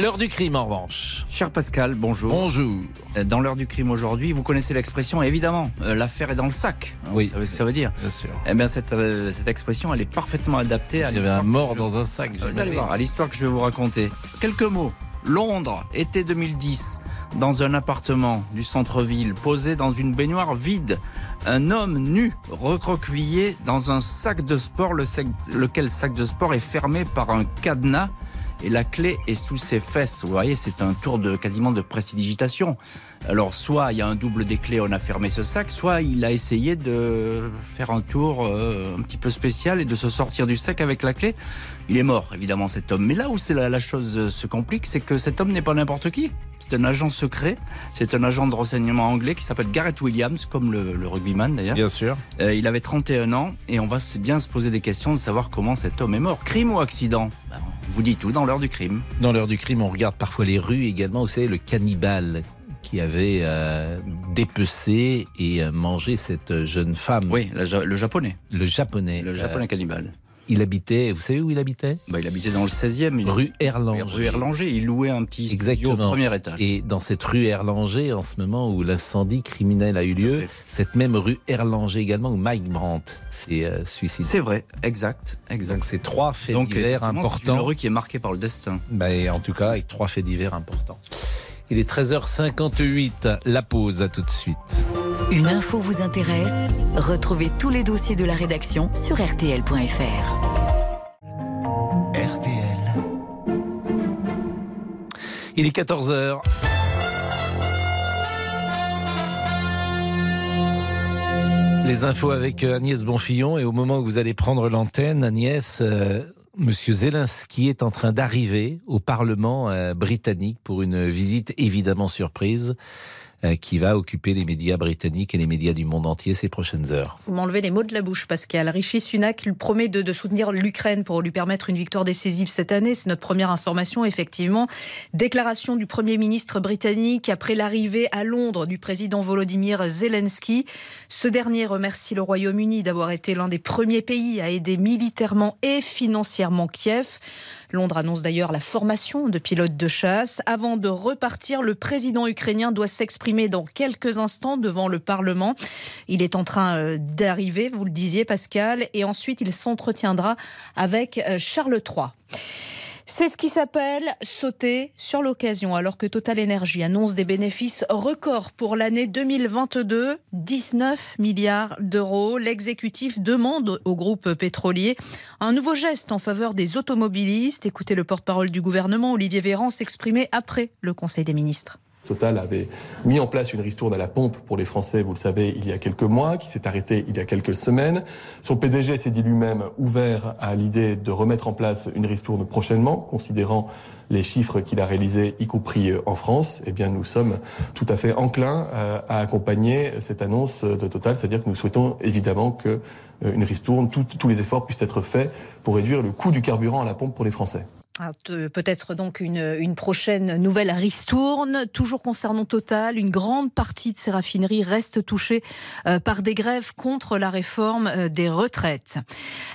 L'heure du crime en revanche.
Cher Pascal, bonjour.
Bonjour.
Euh, Dans l'heure du crime aujourd'hui, vous connaissez l'expression, évidemment, euh, l'affaire est dans le sac. Hein,
Oui.
Vous savez ce que ça veut dire
Bien sûr.
Eh bien, cette, euh, cette expression, elle est parfaitement adaptée à
Il y avait
l'histoire
un mort
je-
dans un sac.
Vous allez voir, à l'histoire que je vais vous raconter. Quelques mots. Londres, été 2010, dans un appartement du centre-ville, posé dans une baignoire vide. Un homme nu, recroquevillé dans un sac de sport, lequel sac de sport est fermé par un cadenas et la clé est sous ses fesses. Vous voyez, c'est un tour de quasiment de prestidigitation. Alors, soit il y a un double des clés, on a fermé ce sac, soit il a essayé de faire un tour euh, un petit peu spécial et de se sortir du sac avec la clé. Il est mort, évidemment, cet homme. Mais là où c'est la, la chose euh, se complique, c'est que cet homme n'est pas n'importe qui. C'est un agent secret. C'est un agent de renseignement anglais qui s'appelle Gareth Williams, comme le, le rugbyman d'ailleurs.
Bien sûr.
Euh, il avait 31 ans et on va bien se poser des questions de savoir comment cet homme est mort. Crime ou accident? Ben, On vous dit tout dans l'heure du crime.
Dans l'heure du crime, on regarde parfois les rues également. Vous savez, le cannibale qui avait euh, dépecé et euh, mangé cette jeune femme.
Oui, le, ja- le japonais.
Le japonais.
Le
Euh,
japonais cannibale.
il habitait, vous savez où il habitait?
Bah, il habitait dans le 16e. Il...
Rue Erlanger.
Rue Erlanger. Il louait un petit studio
Exactement.
au premier étage.
Et dans cette rue Erlanger, en ce moment où l'incendie criminel a eu lieu, cette même rue Erlanger également où Mike Brandt s'est euh, suicidé.
C'est vrai, exact, exact.
Donc c'est trois faits
Donc,
divers
effectivement, c'est
importants.
une rue qui est marquée par le destin.
Bah, en tout cas, avec trois faits divers importants. Il est 13h58. La pause, à tout de suite.
Une info vous intéresse? Retrouvez tous les dossiers de la rédaction sur rtl.fr.
RTL.
Il est 14h. Les infos avec euh, Agnès Bonfillon et au moment où vous allez prendre l'antenne, Agnès, euh, Monsieur Zelensky est en train d'arriver au Parlement euh, britannique pour une visite évidemment surprise qui va occuper les médias britanniques et les médias du monde entier ces prochaines heures.
Vous m'enlevez les mots de la bouche, Pascal. Rishi Sunak promet de, de soutenir l'Ukraine pour lui permettre une victoire décisive cette année. C'est notre première information, effectivement. Déclaration du Premier ministre britannique après l'arrivée à Londres du président Volodymyr Zelensky. Ce dernier remercie le Royaume-Uni d'avoir été l'un des premiers pays à aider militairement et financièrement Kiev. Londres annonce d'ailleurs la formation de pilotes de chasse. Avant de repartir, le président ukrainien doit s'exprimer dans quelques instants devant le Parlement. Il est en train euh, d'arriver, vous le disiez Pascal, et ensuite il s'entretiendra avec euh, Charles III. C'est ce qui s'appelle sauter sur l'occasion, alors que Total Energy annonce des bénéfices records pour l'année 2022, 19 milliards d'euros. L'exécutif demande au groupe pétrolier un nouveau geste en faveur des automobilistes. Écoutez le porte-parole du gouvernement, Olivier Véran, s'exprimer après le Conseil des ministres.
Total avait mis en place une ristourne à la pompe pour les Français, vous le savez, il y a quelques mois, qui s'est arrêtée il y a quelques semaines. Son PDG s'est dit lui-même ouvert à l'idée de remettre en place une ristourne prochainement, considérant les chiffres qu'il a réalisés, y compris euh, en France. Eh bien, nous sommes tout à fait enclins euh, à accompagner cette annonce de Total, c'est-à-dire que nous souhaitons évidemment que euh, ristourne, tous les efforts puissent être faits pour réduire le coût du carburant à la pompe pour les Français.
Ah, peut-être donc une, une, prochaine nouvelle ristourne. Toujours concernant Total, une grande partie de ces raffineries reste touchée euh, par des grèves contre la réforme euh, des retraites.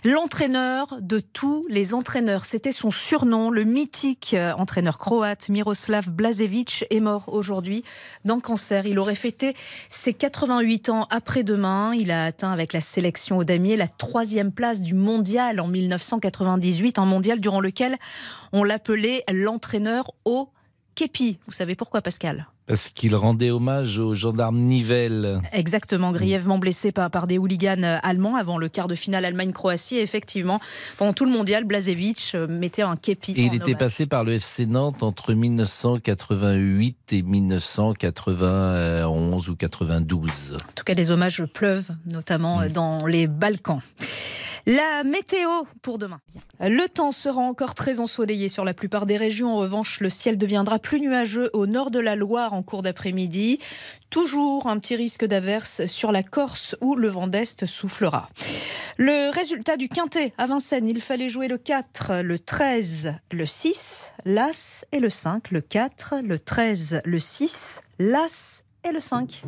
L'entraîneur de tous les entraîneurs, c'était son surnom, le mythique euh, entraîneur croate Miroslav Blazevic est mort aujourd'hui d'un cancer. Il aurait fêté ses 88 ans après-demain. Il a atteint avec la sélection au damier la troisième place du mondial en 1998, un mondial durant lequel on l'appelait l'entraîneur au képi. Vous savez pourquoi, Pascal?
Parce qu'il rendait hommage au gendarme Nivelle.
Exactement, grièvement blessé par, par, des hooligans euh, allemands avant le quart de finale Allemagne-Croatie. Effectivement, pendant tout le mondial, Blazevic euh, mettait un képi.
Et il était passé par le FC Nantes entre 1988 et 1991 ou 92. En
tout cas, les hommages pleuvent, notamment mm. dans les Balkans. La météo pour demain. Le temps sera encore très ensoleillé sur la plupart des régions. En revanche, le ciel deviendra plus nuageux au nord de la Loire en cours d'après-midi. Toujours un petit risque d'averse sur la Corse où le vent d'Est soufflera. Le résultat du quintet à Vincennes, il fallait jouer le 4, le 13, le 6, l'As et le 5. Le 4, le 13, le 6, l'As et le 5.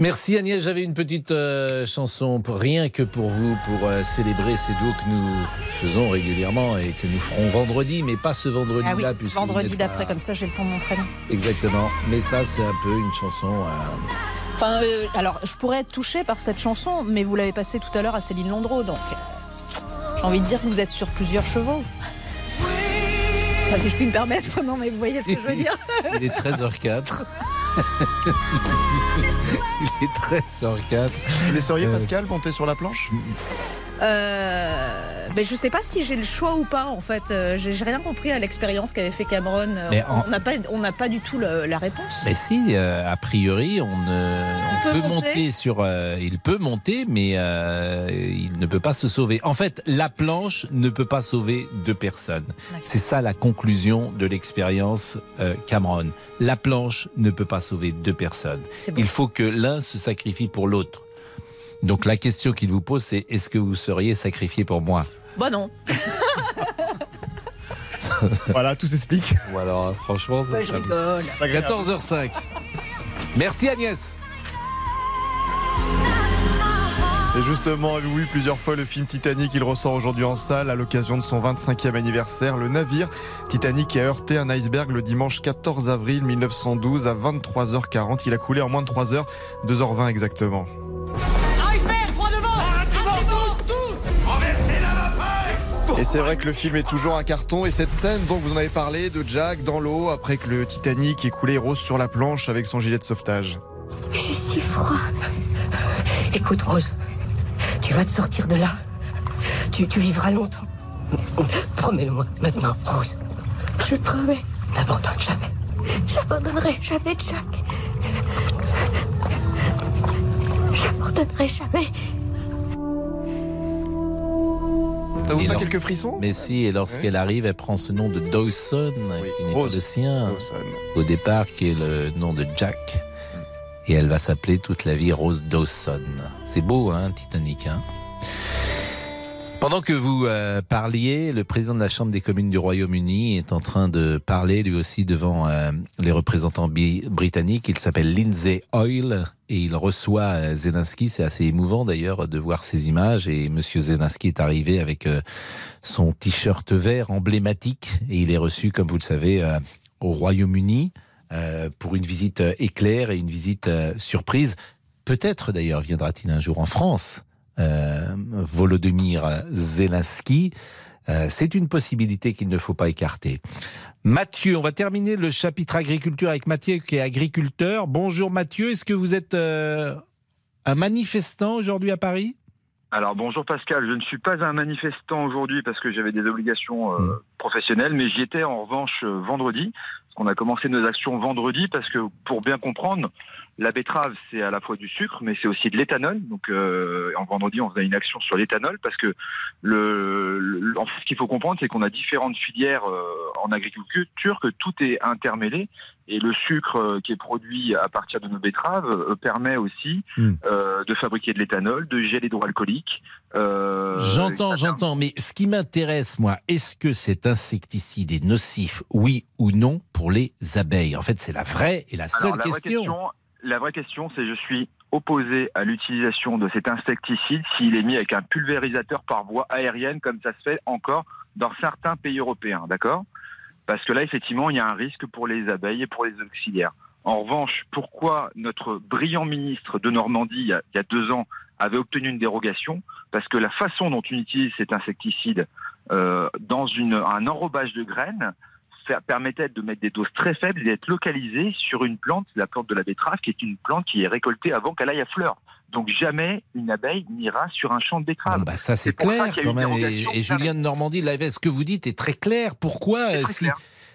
Merci Agnès, j'avais une petite euh, chanson pour, rien que pour vous, pour euh, célébrer ces duos que nous faisons régulièrement et que nous ferons vendredi, mais pas ce vendredi-là.
Ah oui, vendredi d'après, comme ça j'ai le temps de m'entraîner.
Exactement, mais ça c'est un peu une chanson... Euh,
enfin, alors je pourrais être touchée par cette chanson, mais vous l'avez passée tout à l'heure à Céline Landreau, donc j'ai envie de dire que vous êtes sur plusieurs chevaux. Enfin, si je puis me permettre, non mais vous voyez ce que je veux dire.
Il est 13h04. Il est 13 sur 4.
Vous laisseriez, Pascal, monter sur la planche?
Euh, mais je sais pas si j'ai le choix ou pas en fait. Euh, j'ai rien compris à l'expérience qu'avait fait Cameron. Euh, on n'a pas, on n'a pas du tout la, réponse.
Mais si, a priori, on, peut, monter. sur. il peut monter, mais il ne peut pas se sauver. En fait, la planche ne peut pas sauver deux personnes. C'est ça la conclusion de l'expérience Cameron. La planche ne peut pas sauver deux personnes. Il faut que l'un se sacrifie pour l'autre. Donc la question qu'il vous pose, c'est est-ce que vous seriez sacrifié pour moi?
Bah non.
voilà, tout s'explique.
Voilà, franchement, ça, 14h05. Merci Agnès.
Et justement, avez-vous vu plusieurs fois le film Titanic Il ressort aujourd'hui en salle à l'occasion de son 25e anniversaire. Le navire Titanic a heurté un iceberg le dimanche 14 avril 1912 à 23h40. Il a coulé en moins de 3 h 2h20 exactement. Et c'est vrai que le film est toujours un carton et cette scène dont vous en avez parlé de Jack dans l'eau après que le Titanic ait coulé Rose sur la planche avec son gilet de sauvetage.
J'ai si froid. Écoute Rose, tu vas te sortir de là. Tu, vivras longtemps. Promets-le-moi maintenant, Rose. Je promets. N'abandonne jamais. J'abandonnerai jamais Jack. J'abandonnerai jamais.
Vous quelques frissons
Mais si, et lorsqu'elle arrive, elle prend ce nom de Dawson, qui n'est pas le sien, au départ, qui est le nom de Jack. Et elle va s'appeler toute la vie Rose Dawson. C'est beau, hein, Titanic, hein pendant que vous euh, parliez, le président de la Chambre des communes du Royaume-Uni est en train de parler lui aussi devant euh, les représentants britanniques. Il s'appelle Lindsay Oil et il reçoit euh, Zelensky. C'est assez émouvant d'ailleurs de voir ces images. Et Monsieur Zelensky est arrivé avec son t-shirt vert emblématique et il est reçu, comme vous le savez, au Royaume-Uni pour une visite éclair et une visite surprise. Peut-être d'ailleurs viendra-t-il un jour en France. Euh, Volodymyr Zelensky. Euh, c'est une possibilité qu'il ne faut pas écarter. Mathieu, on va terminer le chapitre agriculture avec Mathieu qui est agriculteur. Bonjour Mathieu, est-ce que vous êtes euh, un manifestant aujourd'hui à Paris?
Alors bonjour Pascal, je ne suis pas un manifestant aujourd'hui parce que j'avais des obligations euh, professionnelles, mais j'y étais en revanche vendredi. On a commencé nos actions vendredi parce que pour bien comprendre, la betterave c'est à la fois du sucre, mais c'est aussi de l'éthanol. Donc euh, en vendredi on faisait une action sur l'éthanol parce que le, le- en fait, ce qu'il faut comprendre c'est qu'on a différentes filières euh, en agriculture, que tout est intermêlé et le sucre euh, qui est produit à partir de nos betteraves euh, permet aussi euh, de fabriquer de l'éthanol, de gel hydroalcoolique. euh,
J'entends, j'entends, mais ce qui m'intéresse, moi, est-ce que cet insecticide est nocif, oui ou non, pour les abeilles? En fait, c'est la vraie et la seule
Alors, la vraie
question.
La vraie question, c'est je suis opposé à l'utilisation de cet insecticide s'il est mis avec un pulvérisateur par voie aérienne, comme ça se fait encore dans certains pays européens, d'accord? Parce que là, effectivement, il y a un risque pour les abeilles et pour les auxiliaires. En revanche, pourquoi notre brillant ministre de Normandie, il y a, deux ans, avait obtenu une dérogation? Parce que la façon dont on utilise cet insecticide euh, dans un enrobage de graines permettait de mettre des doses très faibles et d'être localisé sur une plante, la plante de la betterave, qui est une plante qui est récoltée avant qu'elle aille à fleur. Donc jamais une abeille n'ira sur un champ de betterave.
Bah ça c'est
ça
clair quand même. Et, Julien de Normandie. Ce que vous dites est très clair. Pourquoi si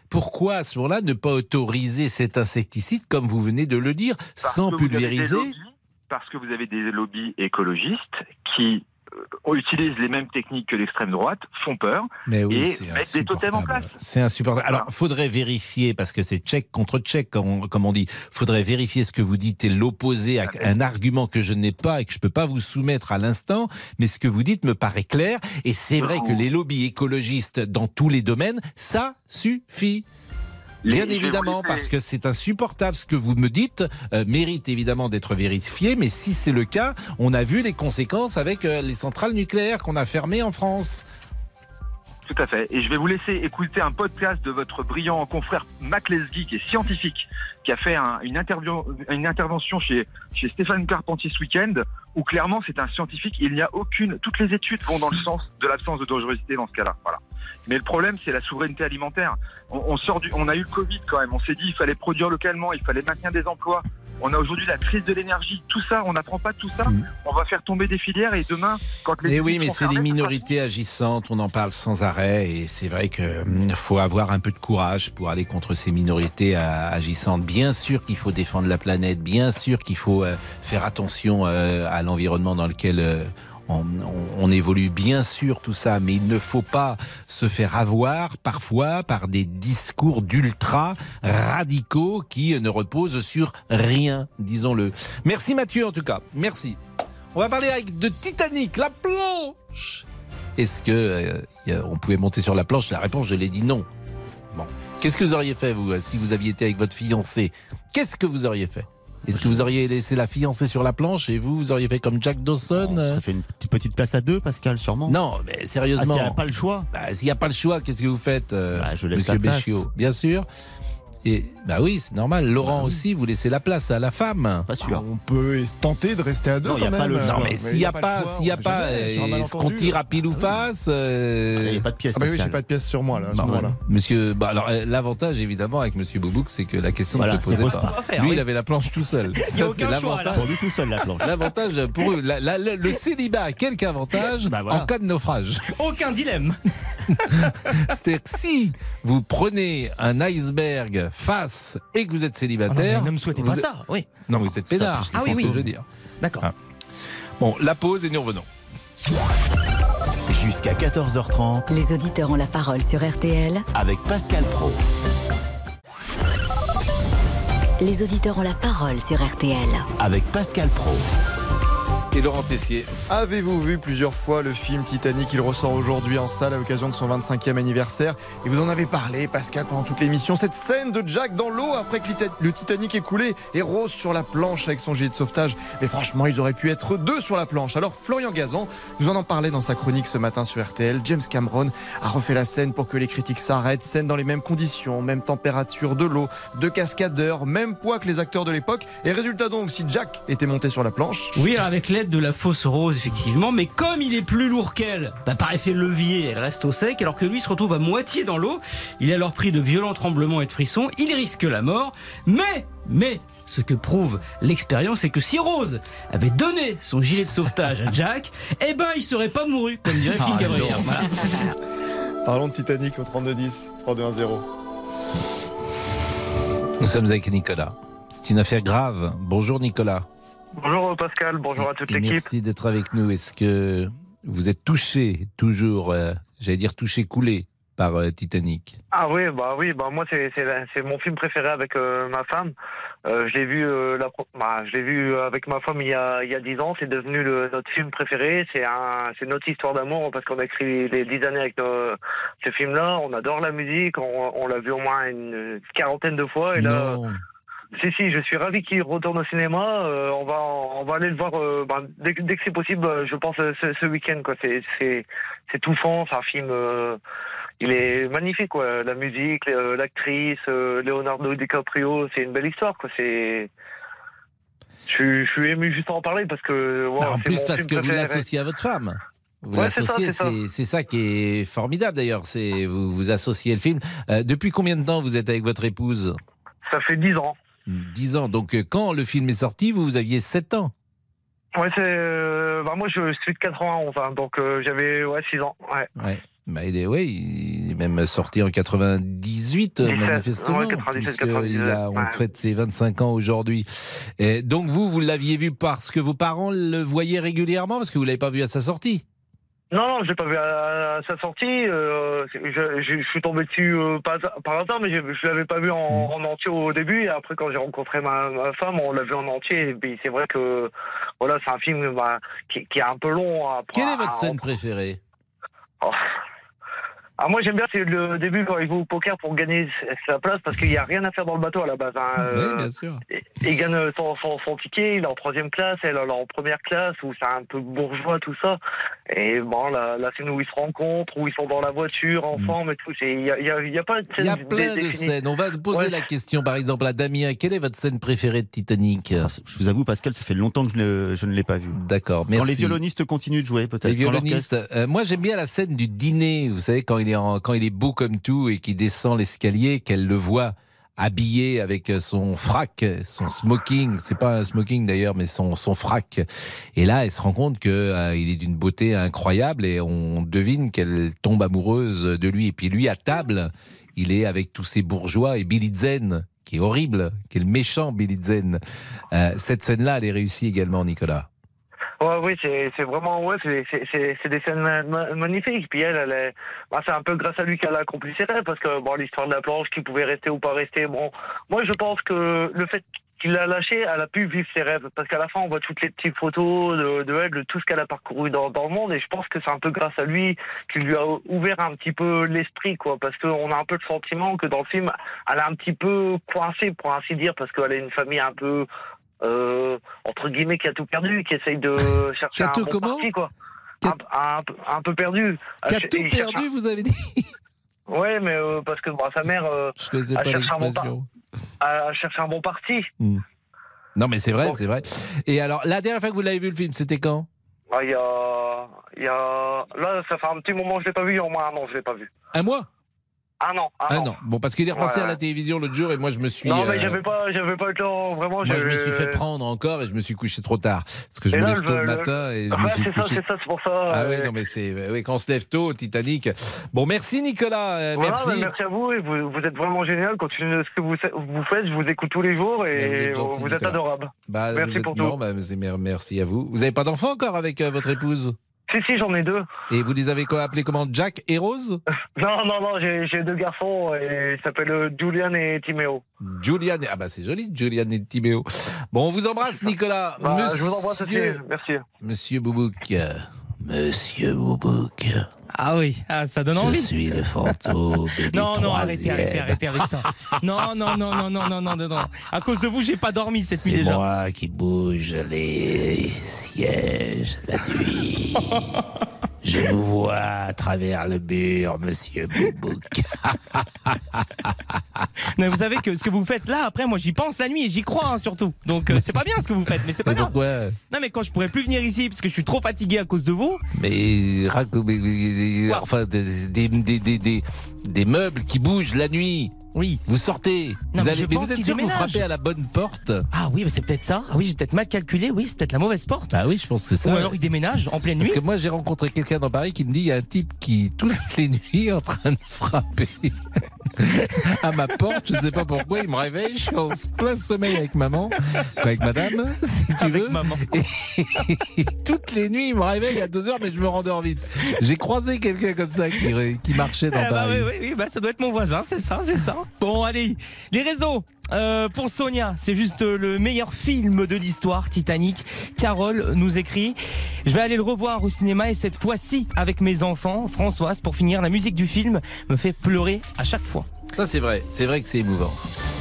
pourquoi à ce moment-là ne pas autoriser cet insecticide comme vous venez de le dire,
Parce
sans pulvériser
lobbies- Parce que vous avez des lobbies écologistes qui euh, utilisent les mêmes techniques que l'extrême droite, font peur
Mais oui,
et mettent des totems en place.
C'est insupportable. Alors, faudrait vérifier, parce que c'est check contre check, comme on, comme on dit. Faudrait vérifier ce que vous dites et l'opposer à un argument que je n'ai pas et que je peux pas vous soumettre à l'instant. Mais ce que vous dites me paraît clair. Et c'est vrai que les lobbies écologistes dans tous les domaines, ça suffit. Bien évidemment, parce que c'est insupportable ce que vous me dites, euh, mérite évidemment d'être vérifié, mais si c'est le cas, on a vu les conséquences avec euh, les centrales nucléaires qu'on a fermées en France.
Tout à fait. Et je vais vous laisser écouter un podcast de votre brillant confrère Mac Lesguy, qui est scientifique, qui a fait une intervention chez, chez Stéphane Carpentier ce week-end, où clairement c'est un scientifique. Il n'y a aucune. Toutes les études vont dans le sens de l'absence de dangerosité dans ce cas-là. Voilà. Mais le problème, c'est la souveraineté alimentaire. On, on sort du, on a eu le Covid quand même. On s'est dit il fallait produire localement, il fallait maintenir des emplois. On a aujourd'hui la crise de l'énergie. Tout ça, on n'apprend pas tout ça. On va faire tomber des filières et demain, quand les
Et oui, mais c'est les minorités agissantes, on en parle sans arrêt, et c'est vrai qu'il faut avoir un peu de courage pour aller contre ces minorités euh, agissantes. Bien sûr qu'il faut défendre la planète, bien sûr qu'il faut euh, faire attention euh, à l'environnement dans lequel euh, on, évolue, bien sûr tout ça, mais il ne faut pas se faire avoir parfois par des discours d'ultra radicaux qui ne reposent sur rien, disons-le. Merci Mathieu en tout cas, merci. On va parler avec de Titanic, la planche. Est-ce que euh, on pouvait monter sur la planche? La réponse, je l'ai dit non. Bon, qu'est-ce que vous auriez fait vous si vous aviez été avec votre fiancé Qu'est-ce que vous auriez fait? Est-ce que vous auriez laissé la fiancée sur la planche et vous, vous auriez fait comme Jack Dawson
On
euh
fait une petite, place à deux, Pascal, sûrement.
Non, mais sérieusement.
Ah, s'il n'y a pas le choix.
Bah, S'il n'y a pas le choix, qu'est-ce que vous faites, euh,
Bah, je laisse
Monsieur
la place.
Bien sûr. Et bah oui, c'est normal. Laurent aussi, vous laissez la place à la femme.
Pas sûr.
On peut tenter de rester à deux.
Non,
quand
y a pas
même.
le- non, mais
Mais
s'il n'y
a
pas,
le
s'il y a pas, euh, est-ce qu'on tire à pile ou face euh,
Il n'y a pas de pièce,
Ah bah oui, j'ai pas de pièce sur moi là. À ce
Bah, voilà. Monsieur, bah alors euh, l'avantage évidemment avec Monsieur Boubouk, c'est que la question
Voilà,
ne se posait pas.
pas.
Faire,
Lui,
oui.
il avait la planche tout seul.
y a
Ça, c'est
aucun choix, là.
l'avantage.
Tout seul, la planche.
L'avantage pour eux, la- la- la- le célibat a quelques avantages
Bah voilà.
en cas de naufrage?
Aucun dilemme.
C'est-à-dire que si vous prenez un iceberg face et que vous êtes
non,
célibataire,
mais ne me souhaitez pas
êtes-
ça. Oui.
non, vous êtes pédard.
Ah oui,
c'est ce
oui.
que je veux dire.
D'accord.
Ah. Bon, la pause et nous revenons.
Jusqu'à 14h30
Les auditeurs ont la parole sur RTL.
avec Pascal Pro.
Les auditeurs ont la parole sur RTL.
Avec Pascal Pro.
Et Laurent Tessier.
Avez-vous vu plusieurs fois le film Titanic Il ressort aujourd'hui en salle à l'occasion de son 25e anniversaire. Et vous en avez parlé, Pascal, pendant toute l'émission. Cette scène de Jack dans l'eau après que le Titanic est coulé et Rose sur la planche avec son gilet de sauvetage. Mais franchement, ils auraient pu être deux sur la planche. Alors, Florian Gazan nous en en parlait dans sa chronique ce matin sur RTL. James Cameron a refait la scène pour que les critiques s'arrêtent. Scène dans les mêmes conditions, même température de l'eau, deux cascadeurs, même poids que les acteurs de l'époque. Et résultat donc, si Jack était monté sur la planche.
Oui, avec l'aide
de la fausse rose, effectivement, mais comme il est plus lourd qu'elle, bah, par effet levier, elle reste au sec, alors que lui se retrouve à moitié dans l'eau. Il est alors pris de violents tremblements et de frissons. Il risque la mort. Mais, mais, ce que prouve l'expérience, c'est que si Rose avait donné son gilet de sauvetage à Jack, eh ben, il serait pas mouru, comme dirait Philippe
Ah,
Gabriel. Voilà.
Parlons de Titanic au 3210, 3210.
Nous sommes avec Nicolas. C'est une affaire grave. Bonjour Nicolas.
Bonjour Pascal, bonjour à toute l'équipe.
merci d'être avec nous. Est-ce que vous êtes touché, toujours, euh, j'allais dire touché, coulé par euh, Titanic?
Ah oui, bah oui, bah moi c'est mon film préféré avec euh, ma femme. Je l'ai vu la bah, je l'ai vu avec ma femme il y a il y a dix ans. C'est devenu le, notre film préféré. C'est un c'est notre histoire d'amour parce qu'on a écrit les dix années avec nos- ce film-là. On adore la musique. On, on l'a vu au moins une quarantaine de fois et là. Si si, je suis ravi qu'il retourne au cinéma. Euh, on va on va aller le voir euh, bah, dès, que- dès que c'est possible. euh, Je pense ce, ce week-end quoi. C'est c'est c'est touchant. C'est un film. euh, il est magnifique quoi. La musique, l'actrice, Leonardo DiCaprio. C'est une belle histoire quoi. C'est je, suis- je suis ému juste à en parler parce que wow,
Bah, En plus parce que vous l'associez à votre femme. Vous
Ouais, c'est ça,
l'associez,
c'est ça.
c'est ça qui est formidable d'ailleurs. C'est vous vous associez le film. Euh, depuis combien de temps vous êtes avec votre épouse?
Ça fait dix ans.
10 ans. Donc euh, quand le film est sorti, vous, vous aviez 7 ans.
Ouais, c'est euh, bah moi je suis de 91 hein, donc euh, j'avais ouais 6 ans. Ouais.
Ouais. Bah, il est, ouais, il est même sorti en 98, euh,
17,
manifestement,
ouais, 97,
puisqu'il a, on
99, ouais.
fête ses 25 ans aujourd'hui. Et Donc vous, vous l'aviez vu parce que vos parents le voyaient régulièrement, parce que vous l'avez pas vu à sa sortie?
Non, non, je l'ai pas vu à, à sa sortie. euh, je, je- je suis tombé dessus euh, par, par hasard, mais je, je l'avais pas vu en,
Mm.
en entier au début. Et après, quand j'ai rencontré ma, ma femme, on l'a vu en entier. Et puis c'est vrai que voilà, c'est un film bah, qui, qui est un peu long. à-
Quelle est votre scène préférée?
Oh. Ah, moi j'aime bien c'est le début quand il joue au poker pour gagner sa place parce qu'il n'y a rien à faire dans le bateau à la base. hein. Euh,
bien sûr.
il gagne son, son, son ticket, il est en troisième classe, elle, est en première classe, où c'est un peu bourgeois, tout ça. Et bon, la, la scène où ils se rencontrent, où ils sont dans la voiture ensemble et tout, c'est- il n'y a, y a, il y a pas de
Il y a
scène
plein de scènes. On va poser
Ouais.
la question, par exemple, à Damien. Quelle est votre scène préférée de Titanic?
Je vous avoue, Pascal, ça fait longtemps que je ne, je ne l'ai pas vu.
D'accord,
Quand les violonistes continuent de jouer, peut-être.
Les violonistes. euh, moi, j'aime bien la scène du dîner. Vous savez, quand il quand il est beau comme tout et qu'il descend l'escalier, qu'elle le voit habillé avec son frac, son smoking. C'est pas un smoking d'ailleurs, mais son son frac. Et là, elle se rend compte que euh, il est d'une beauté incroyable et on devine qu'elle tombe amoureuse de lui. Et puis lui, à table, il est avec tous ces bourgeois et Billy Zen, qui est horrible, qui est le méchant Billy Zen. Euh, cette scène-là, elle est réussie également, Nicolas.
Ouais, oui, c'est vraiment, ouais, c'est- des scènes ma- ma- magnifiques. Puis elle, elle est, bah, c'est un peu grâce à lui qu'elle a accompli ses rêves, parce que bon, l'histoire de la planche, qui pouvait rester ou pas rester, bon, moi je pense que le fait qu'il l'a lâché, elle a pu vivre ses rêves, parce qu'à la fin on voit toutes les petites photos de, de elle, de tout ce qu'elle a parcouru dans, dans le monde, et je pense que c'est un peu grâce à lui qu'il lui a ouvert un petit peu l'esprit, quoi, parce qu'on a un peu le sentiment que dans le film, elle est un petit peu coincée, pour ainsi dire, parce qu'elle a une famille un peu euh, entre guillemets qui a tout perdu, qui essaye de chercher un
tout
bon
comment
parti quoi. Un, un peu- un peu perdu.
Qui a
Euh,
tout perdu,
un-
vous avez dit
Ouais, mais euh, parce que bon, sa mère euh,
Je
a
pas
cherché un bon par- a- cherché un bon parti.
Non, mais c'est vrai, c'est vrai. Et alors, la dernière fois que vous l'avez vu le film, c'était quand?
Ah, Il y a, y a, là, ça fait un petit moment que je l'ai pas vu. Il y a au moins un an, je l'ai pas vu.
Un mois?
Un an. Un
Ah
an.
non, bon, parce qu'il est repassé
Ouais.
à la télévision l'autre jour et moi je me suis.
Non, mais
euh,
j'avais pas, j'avais pas le temps. Vraiment,
Moi, je me suis fait prendre encore et je me suis couché trop tard. Parce que je
Et
me
là,
lève tôt le
le-
matin et je me
Ouais,
suis
c'est ça,
couché.
c'est ça, c'est pour ça.
Ah
euh,
oui, non, mais c'est. Oui, quand on se lève tôt, Titanic. Bon, merci Nicolas. euh,
Voilà,
merci.
bah, merci à vous et vous, vous êtes vraiment génial. Continuez ce que vous, vous faites. Je vous écoute tous les jours
Ouais, vous
et
êtes gentil,
vous êtes
Nicolas.
adorable.
Bah,
Merci
êtes-
pour
non,
tout.
bah, merci à vous. Vous n'avez pas d'enfant encore avec euh, votre épouse?
Si, si, j'en ai deux.
Et vous les avez appelés comment Jack et Rose?
Non, non, non, j'ai deux garçons et ils s'appellent euh, Julian et Timéo.
Julian. Ah bah c'est joli, Julian et Timéo. Bon, on vous embrasse, Nicolas.
Bah,
Monsieur...
Je vous embrasse aussi. Merci.
Monsieur Boubouk. Monsieur Boubouk.
Ah oui, ah, ça donne
Je
envie.
suis le fantôme
Non, non, arrêtez, arrêtez, arrêtez avec ça. Non, non, non, non, non, non, non, non, non. À cause de vous, j'ai pas dormi cette nuit
C'est
déjà.
moi qui bouge les sièges la nuit. Je vous vois à travers le mur, monsieur Boubouk.
Non, vous savez que ce que vous faites là, après, moi j'y pense la nuit et j'y crois hein, surtout. Donc euh, c'est pas bien ce que vous faites, mais c'est pas grave.
Pourquoi
Non, mais quand je pourrais plus venir ici parce que je suis trop fatigué à cause de vous.
Mais, rac- mais- mais- enfin, des, des, des, des, des- des meubles qui bougent la nuit.
Oui.
Vous sortez.
Non,
vous,
mais
allez,
je
mais
pense
vous êtes
qu'il
sûr que vous
déménage.
frappez à la bonne porte?
Ah oui, mais c'est peut-être ça. Ah oui, j'ai peut-être mal calculé. Oui, c'est peut-être la mauvaise porte.
Ah oui, je pense que c'est ça.
Ou alors il déménage en pleine nuit.
Parce que moi, j'ai rencontré quelqu'un dans Paris qui me dit il y a un type qui, toutes les nuits, est en train de frapper à ma porte. Je ne sais pas pourquoi. Il me réveille. Je suis en plein sommeil avec maman, avec madame, si tu
Avec
veux.
maman.
Et toutes les nuits, il me réveille à 2 heures, mais je me rendors vite. J'ai croisé quelqu'un comme ça qui, qui marchait dans
Eh bah
Paris.
oui, oui, oui, bah ça doit être mon voisin, c'est ça, c'est ça. Bon, allez, les réseaux. Euh, pour Sonia, c'est juste euh, le meilleur film de l'histoire, Titanic. Carole nous écrit Je vais aller le revoir au cinéma et cette fois-ci avec mes enfants. Françoise, pour finir, la musique du film me fait pleurer à chaque fois.
Ça, c'est vrai. C'est vrai que c'est émouvant.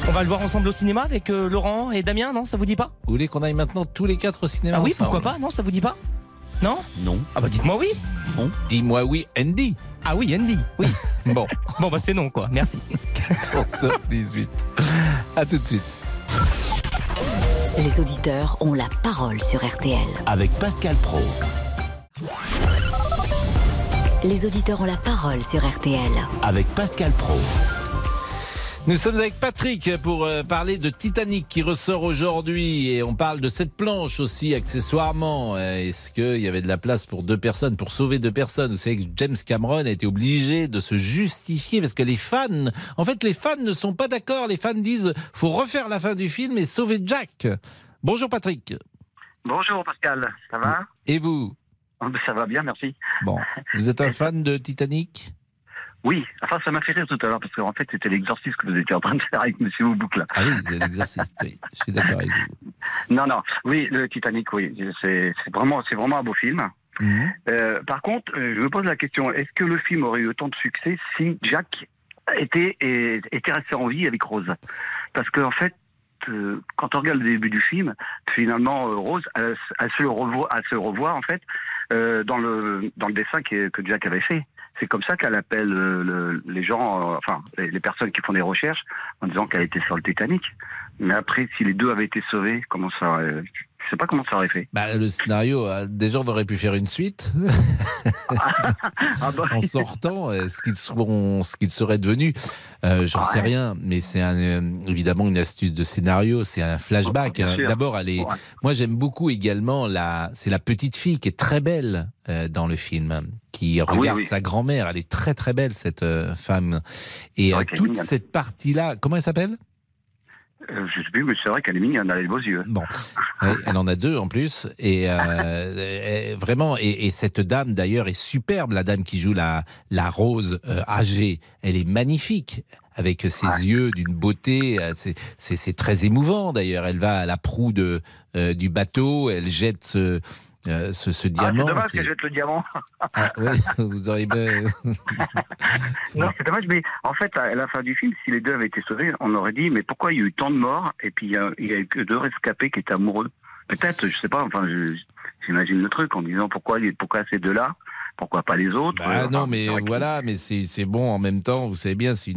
On va le voir ensemble au cinéma avec euh, Laurent et Damien, non? Ça vous dit pas?
Vous voulez qu'on aille maintenant tous les quatre au cinéma
Ah oui,
ensemble?
pourquoi pas? Non, ça vous dit pas? Non?
Non.
Ah bah dites-moi oui.
Dis-moi oui, Andy.
Ah oui, Andy, oui.
Bon,
Bon bah c'est non quoi, merci.
14h18. À tout de suite.
Les auditeurs ont la parole sur RTL.
Avec Pascal Pro.
Les auditeurs ont la parole sur RTL.
Avec Pascal Pro.
Nous sommes avec Patrick pour euh, parler de Titanic qui ressort aujourd'hui et on parle de cette planche aussi accessoirement. Euh, Est-ce qu'il y avait de la place pour deux personnes, pour sauver deux personnes? Vous savez que James Cameron a été obligé de se justifier parce que les fans, en fait les fans ne sont pas d'accord. Les fans disent faut refaire la fin du film et sauver Jack. Bonjour Patrick.
Bonjour Pascal, ça va?
Et vous?
Ça va bien, merci.
Bon, vous êtes un fan de Titanic?
Oui, enfin ça m'a fait rire tout à l'heure parce qu'en fait c'était l'exorcisme que vous étiez en train de faire avec Monsieur Boubouk là.
Ah oui, c'est l'exercice, oui. Je suis d'accord avec vous.
Non, non, oui, le Titanic, oui, c'est vraiment, c'est vraiment un beau film.
Mhm.
Euh, par contre, euh, je me pose la question est-ce que le film aurait eu autant de succès si Jack était, était resté en vie avec Rose? Parce qu'en fait, euh, quand on regarde le début du film, finalement, euh, Rose, elle, elle se revoit, elle se revoit en fait euh, dans le dans le dessin que Jack avait fait. C'est comme ça qu'elle appelle euh, le- les gens, euh, enfin les, les personnes qui font des recherches, en disant qu'elle était sur le Titanic. Mais après, si les deux avaient été sauvés, comment ça sais pas comment ça aurait fait.
Bah, le scénario, euh, déjà, on aurait pu faire une suite
Ah bah,
en sortant. euh, Ce qu'ils seront, ce qu'ils seraient devenus, euh, j'en sais rien. Mais c'est un, euh, évidemment une astuce de scénario. C'est un flashback.
Bien
hein. D'abord, elle est.
Ouais.
Moi, j'aime beaucoup également la. C'est la petite fille qui est très belle euh, dans le film, qui
Ah oui,
regarde
oui.
sa grand-mère. Elle est très très belle cette femme. Et
Ouais,
toute cette partie-là, comment elle s'appelle?
Euh, je sais plus, mais c'est vrai qu'elle est mignonne, elle a les beaux yeux.
Bon, Ouais, elle en a deux en plus, et euh, vraiment, et, et cette dame d'ailleurs est superbe, la dame qui joue la la rose euh, âgée, elle est magnifique avec ses yeux d'une beauté, euh, c'est très émouvant d'ailleurs. Elle va à la proue de du bateau, elle jette ce euh, ce, ce
Ah,
diamant.
c'est dommage qu'elle jette le diamant.
Ah, ouais, vous auriez bien-
non, c'est dommage, mais en fait, à la fin du film, si les deux avaient été sauvés, on aurait dit, mais pourquoi il y a eu tant de morts et puis il y a, il y a eu que deux rescapés qui étaient amoureux? Peut-être, je sais pas, enfin, j'imagine le truc en disant pourquoi, pourquoi ces deux-là? Pourquoi pas les autres?
Bah
Euh,
non, mais
que-
voilà, mais c'est bon en même temps. Vous savez bien, c'est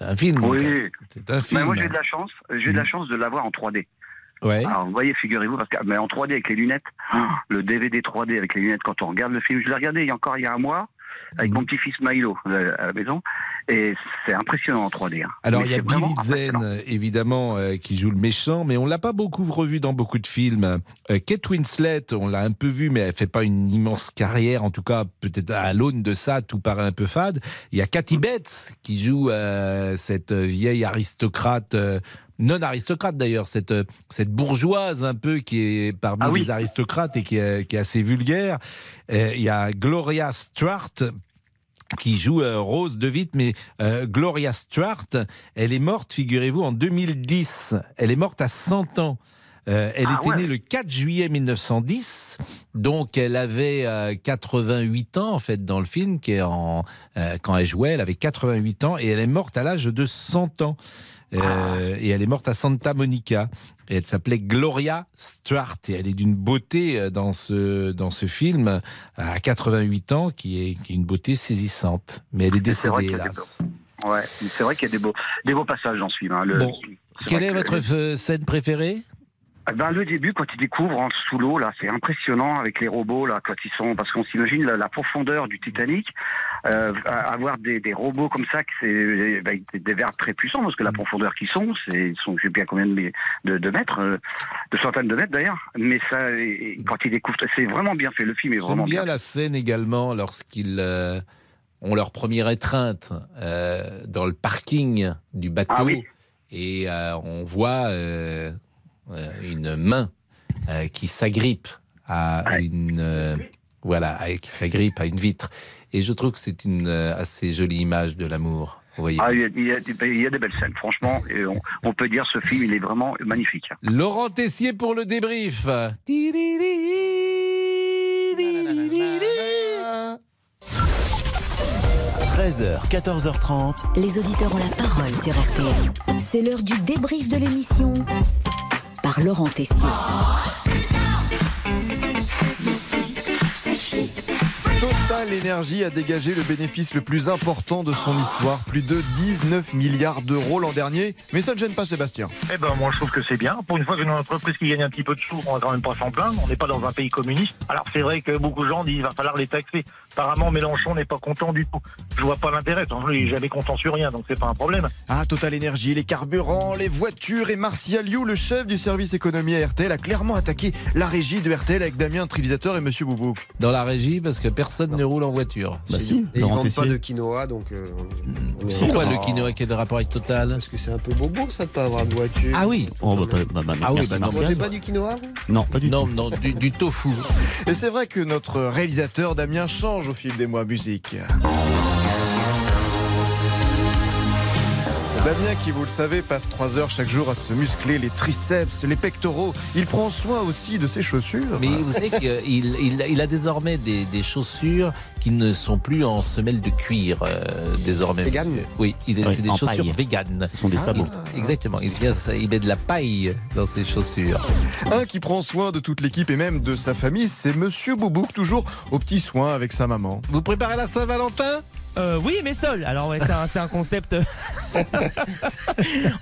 un film.
Oui.
c'est un
Mais
film.
moi, j'ai eu de la chance, j'ai de la chance de l'avoir en 3D.
Ouais.
Alors, vous voyez, figurez-vous, parce que, mais en 3D avec les lunettes, le DVD 3D avec les lunettes, quand on regarde le film, je l'ai regardé il y a encore il y a un mois, avec
Mhm.
mon petit-fils Milo euh, à la maison, et c'est impressionnant en 3D. hein.
Alors
Mais
il y a Billy. Zane, évidemment, euh, qui joue le méchant, mais on l'a pas beaucoup revu dans beaucoup de films. Euh, Kate Winslet, on l'a un peu vu, mais elle fait pas une immense carrière. En tout cas, peut-être à l'aune de ça, tout paraît un peu fade. Il y a Kathy Bates qui joue euh, cette vieille aristocrate. Non aristocrate d'ailleurs, cette, euh, cette bourgeoise un peu qui est parmi
Ah oui.
les aristocrates et qui est, qui est assez vulgaire. Euh, Il y a Gloria Stuart qui joue euh, Rose de Witt, mais euh, Gloria Stuart, elle est morte, figurez-vous, en 2010. Elle est morte à 100 ans. Euh, elle
Ah
était
ouais.
née le 4 juillet 1910, donc elle avait euh, 88 ans en fait dans le film, qui est en, quand elle jouait, elle avait 88 ans et elle est morte à l'âge de 100 ans. Euh, et elle est morte à Santa Monica. Et elle s'appelait Gloria Stuart et elle est d'une beauté euh, dans ce dans ce film à 88 ans qui est, qui est une beauté saisissante. Mais elle est
vrai
décédée
des
hélas.
Ouais, c'est vrai qu'il y a des beaux, des beaux passages dans ce film. hein. Le-
Bon, Quelle est
que-
votre euh, scène préférée?
Ben, le début, quand ils découvrent en sous l'eau, là, c'est impressionnant avec les robots, là, quand ils sont, parce qu'on s'imagine la, la profondeur du Titanic, euh, avoir des, des robots comme ça, que c'est ben, des, verbes très puissants, parce que la profondeur qu'ils sont, c'est, ils sont, je sais bien combien de, mé- de, de mètres, euh, de centaines de mètres d'ailleurs, mais ça, et- et quand ils découvrent, c'est vraiment bien fait, le film est vraiment
bien
bien.
la scène également lorsqu'ils euh, ont leur première étreinte dans le parking du bateau.
Ah oui.
et on voit une main euh, qui s'agrippe à une euh, voilà à- qui s'agrippe à une vitre et je trouve que c'est une euh, assez jolie image de l'amour. Vous voyez.
Ah, il y, a, il y a des- il y a des belles scènes, franchement, et on, on peut dire ce film, il est vraiment magnifique.
Laurent Tessier pour le débrief.
13h, 14h30.
Les auditeurs ont la parole sur RTL. C'est l'heure du débrief de l'émission par Laurent Tessier.
Total Énergie a dégagé le bénéfice le plus important de son histoire, plus de 19 milliards d'euros l'an dernier. Mais ça ne gêne pas Sébastien.
Eh ben moi je trouve que c'est bien. Pour une fois qu'une entreprise qui gagne un petit peu de sous, on va quand même pas s'en plaindre. On n'est pas dans un pays communiste. Alors c'est vrai que beaucoup de gens disent il va falloir les taxer. Apparemment Mélenchon n'est pas content du tout. Je vois pas l'intérêt. Il est jamais content sur rien, donc c'est pas un problème.
Ah, Total Énergie, les carburants, les voitures et Martial You, le chef du service économie à RTL, a clairement attaqué la régie de RTL avec Damien, Trivisateur et Monsieur Boubou.
Dans la régie parce que personne ne roule en voiture.
Bah si, et ils vendent pas de quinoa, donc. euh, on- on est-
Pourquoi
Oh.
le quinoa quel rapport avec Total
Parce que c'est un peu bobo ça de pas avoir de voiture.
Ah oui.
Oh, bah, bah, bah, bah,
Ah oui, bah non.
Mangez pas du quinoa
Non, pas du
non,
tout.
Non, du, du tofu.
Et c'est vrai que notre réalisateur Damien change au fil des mois musique. Damien, qui vous le savez, passe 3 heures chaque jour à se muscler les triceps, les pectoraux. Il prend soin aussi de ses chaussures.
Mais vous savez qu'il il, il a désormais des, des chaussures qui ne sont plus en semelle de cuir euh, désormais.
Vegan
Oui, il,
Oui,
c'est des chaussures
paille.
véganes.
Ce sont des sabots.
Il- exactement. Il met de la paille dans ses chaussures.
Un qui prend soin de toute l'équipe et même de sa famille, c'est Monsieur Boubouk, toujours aux petits soins avec sa maman.
Vous préparez la Saint-Valentin?
Euh, oui, mais seul. Alors ouais, c'est un, c'est un concept.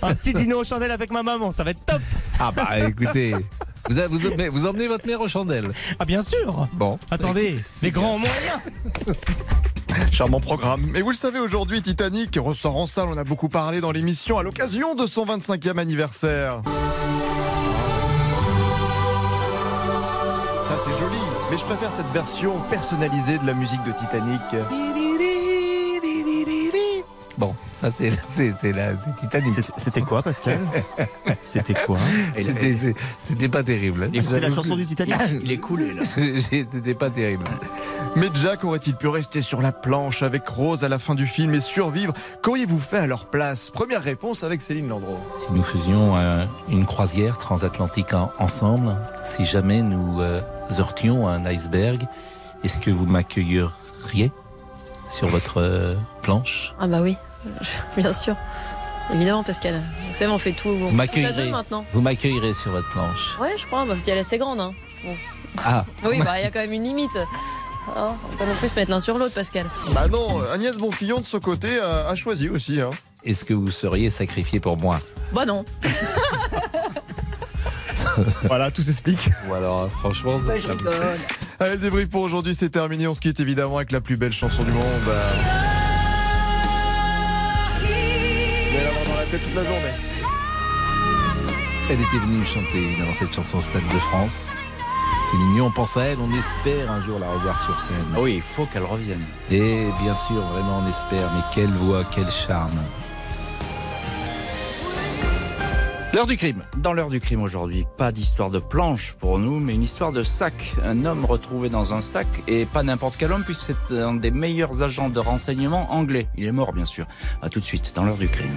un petit dîner aux chandelles avec ma maman, ça va être top.
Ah bah écoutez, vous, a- vous, emmenez- vous emmenez votre mère aux chandelles.
Ah bien sûr.
Bon.
Attendez, les grands moyens.
Charmant programme. Et vous le savez, aujourd'hui, Titanic ressort en salle. On a beaucoup parlé dans l'émission à l'occasion de son 25e anniversaire. Ça, c'est joli. Mais je préfère cette version personnalisée de la musique de Titanic.
Ça c'est c'est c'est la c'est Titanic.
C'était- quoi, Pascal? C'était quoi?
C'était pas terrible. hein.
C'était la chanson du Titanic
Il est coulé là.
C'était pas terrible.
Mais Jack aurait-il pu rester sur la planche avec Rose à la fin du film et survivre? Qu'auriez-vous fait à leur place? Première réponse avec Céline Landreau.
Si nous faisions euh, une croisière transatlantique en- ensemble, si jamais nous euh, heurtions un iceberg, est-ce que vous m'accueilleriez sur votre euh, planche?
Ah bah oui, bien sûr. Évidemment, Pascal. Vous savez, on fait tout, on
Vous
fait tout à deux
m'accueillerez
maintenant.
Vous m'accueillerez sur votre planche.
Ouais, je crois, bah, si elle est assez grande. Hein. Bon.
Ah.
Oui, bah il y a quand même une limite. Oh, on peut pas non plus se mettre l'un sur l'autre, Pascal.
Bah non, Agnès Bonfillon de son côté a, a choisi aussi. Hein.
Est-ce que vous seriez sacrifié pour moi?
Bah non.
voilà, tout s'explique.
Ou alors, euh, franchement, ça,
Allez, le débrief pour aujourd'hui, c'est terminé. On se quitte évidemment avec la plus belle chanson du monde. Tête toute la journée.
Elle était venue chanter évidemment cette chanson au Stade de France. Céline Dion, on pense à elle, on espère un jour la revoir sur scène.
Ah oui, il faut qu'elle revienne.
Et bien sûr, vraiment on espère, mais quelle voix, quel charme. L'heure du crime.
Dans l'heure du crime aujourd'hui, pas d'histoire de planche pour nous, mais une histoire de sac. Un homme retrouvé dans un sac, et pas n'importe quel homme, puisque c'est un des meilleurs agents de renseignement anglais. Il est mort, bien sûr. À tout de suite, dans l'heure du crime.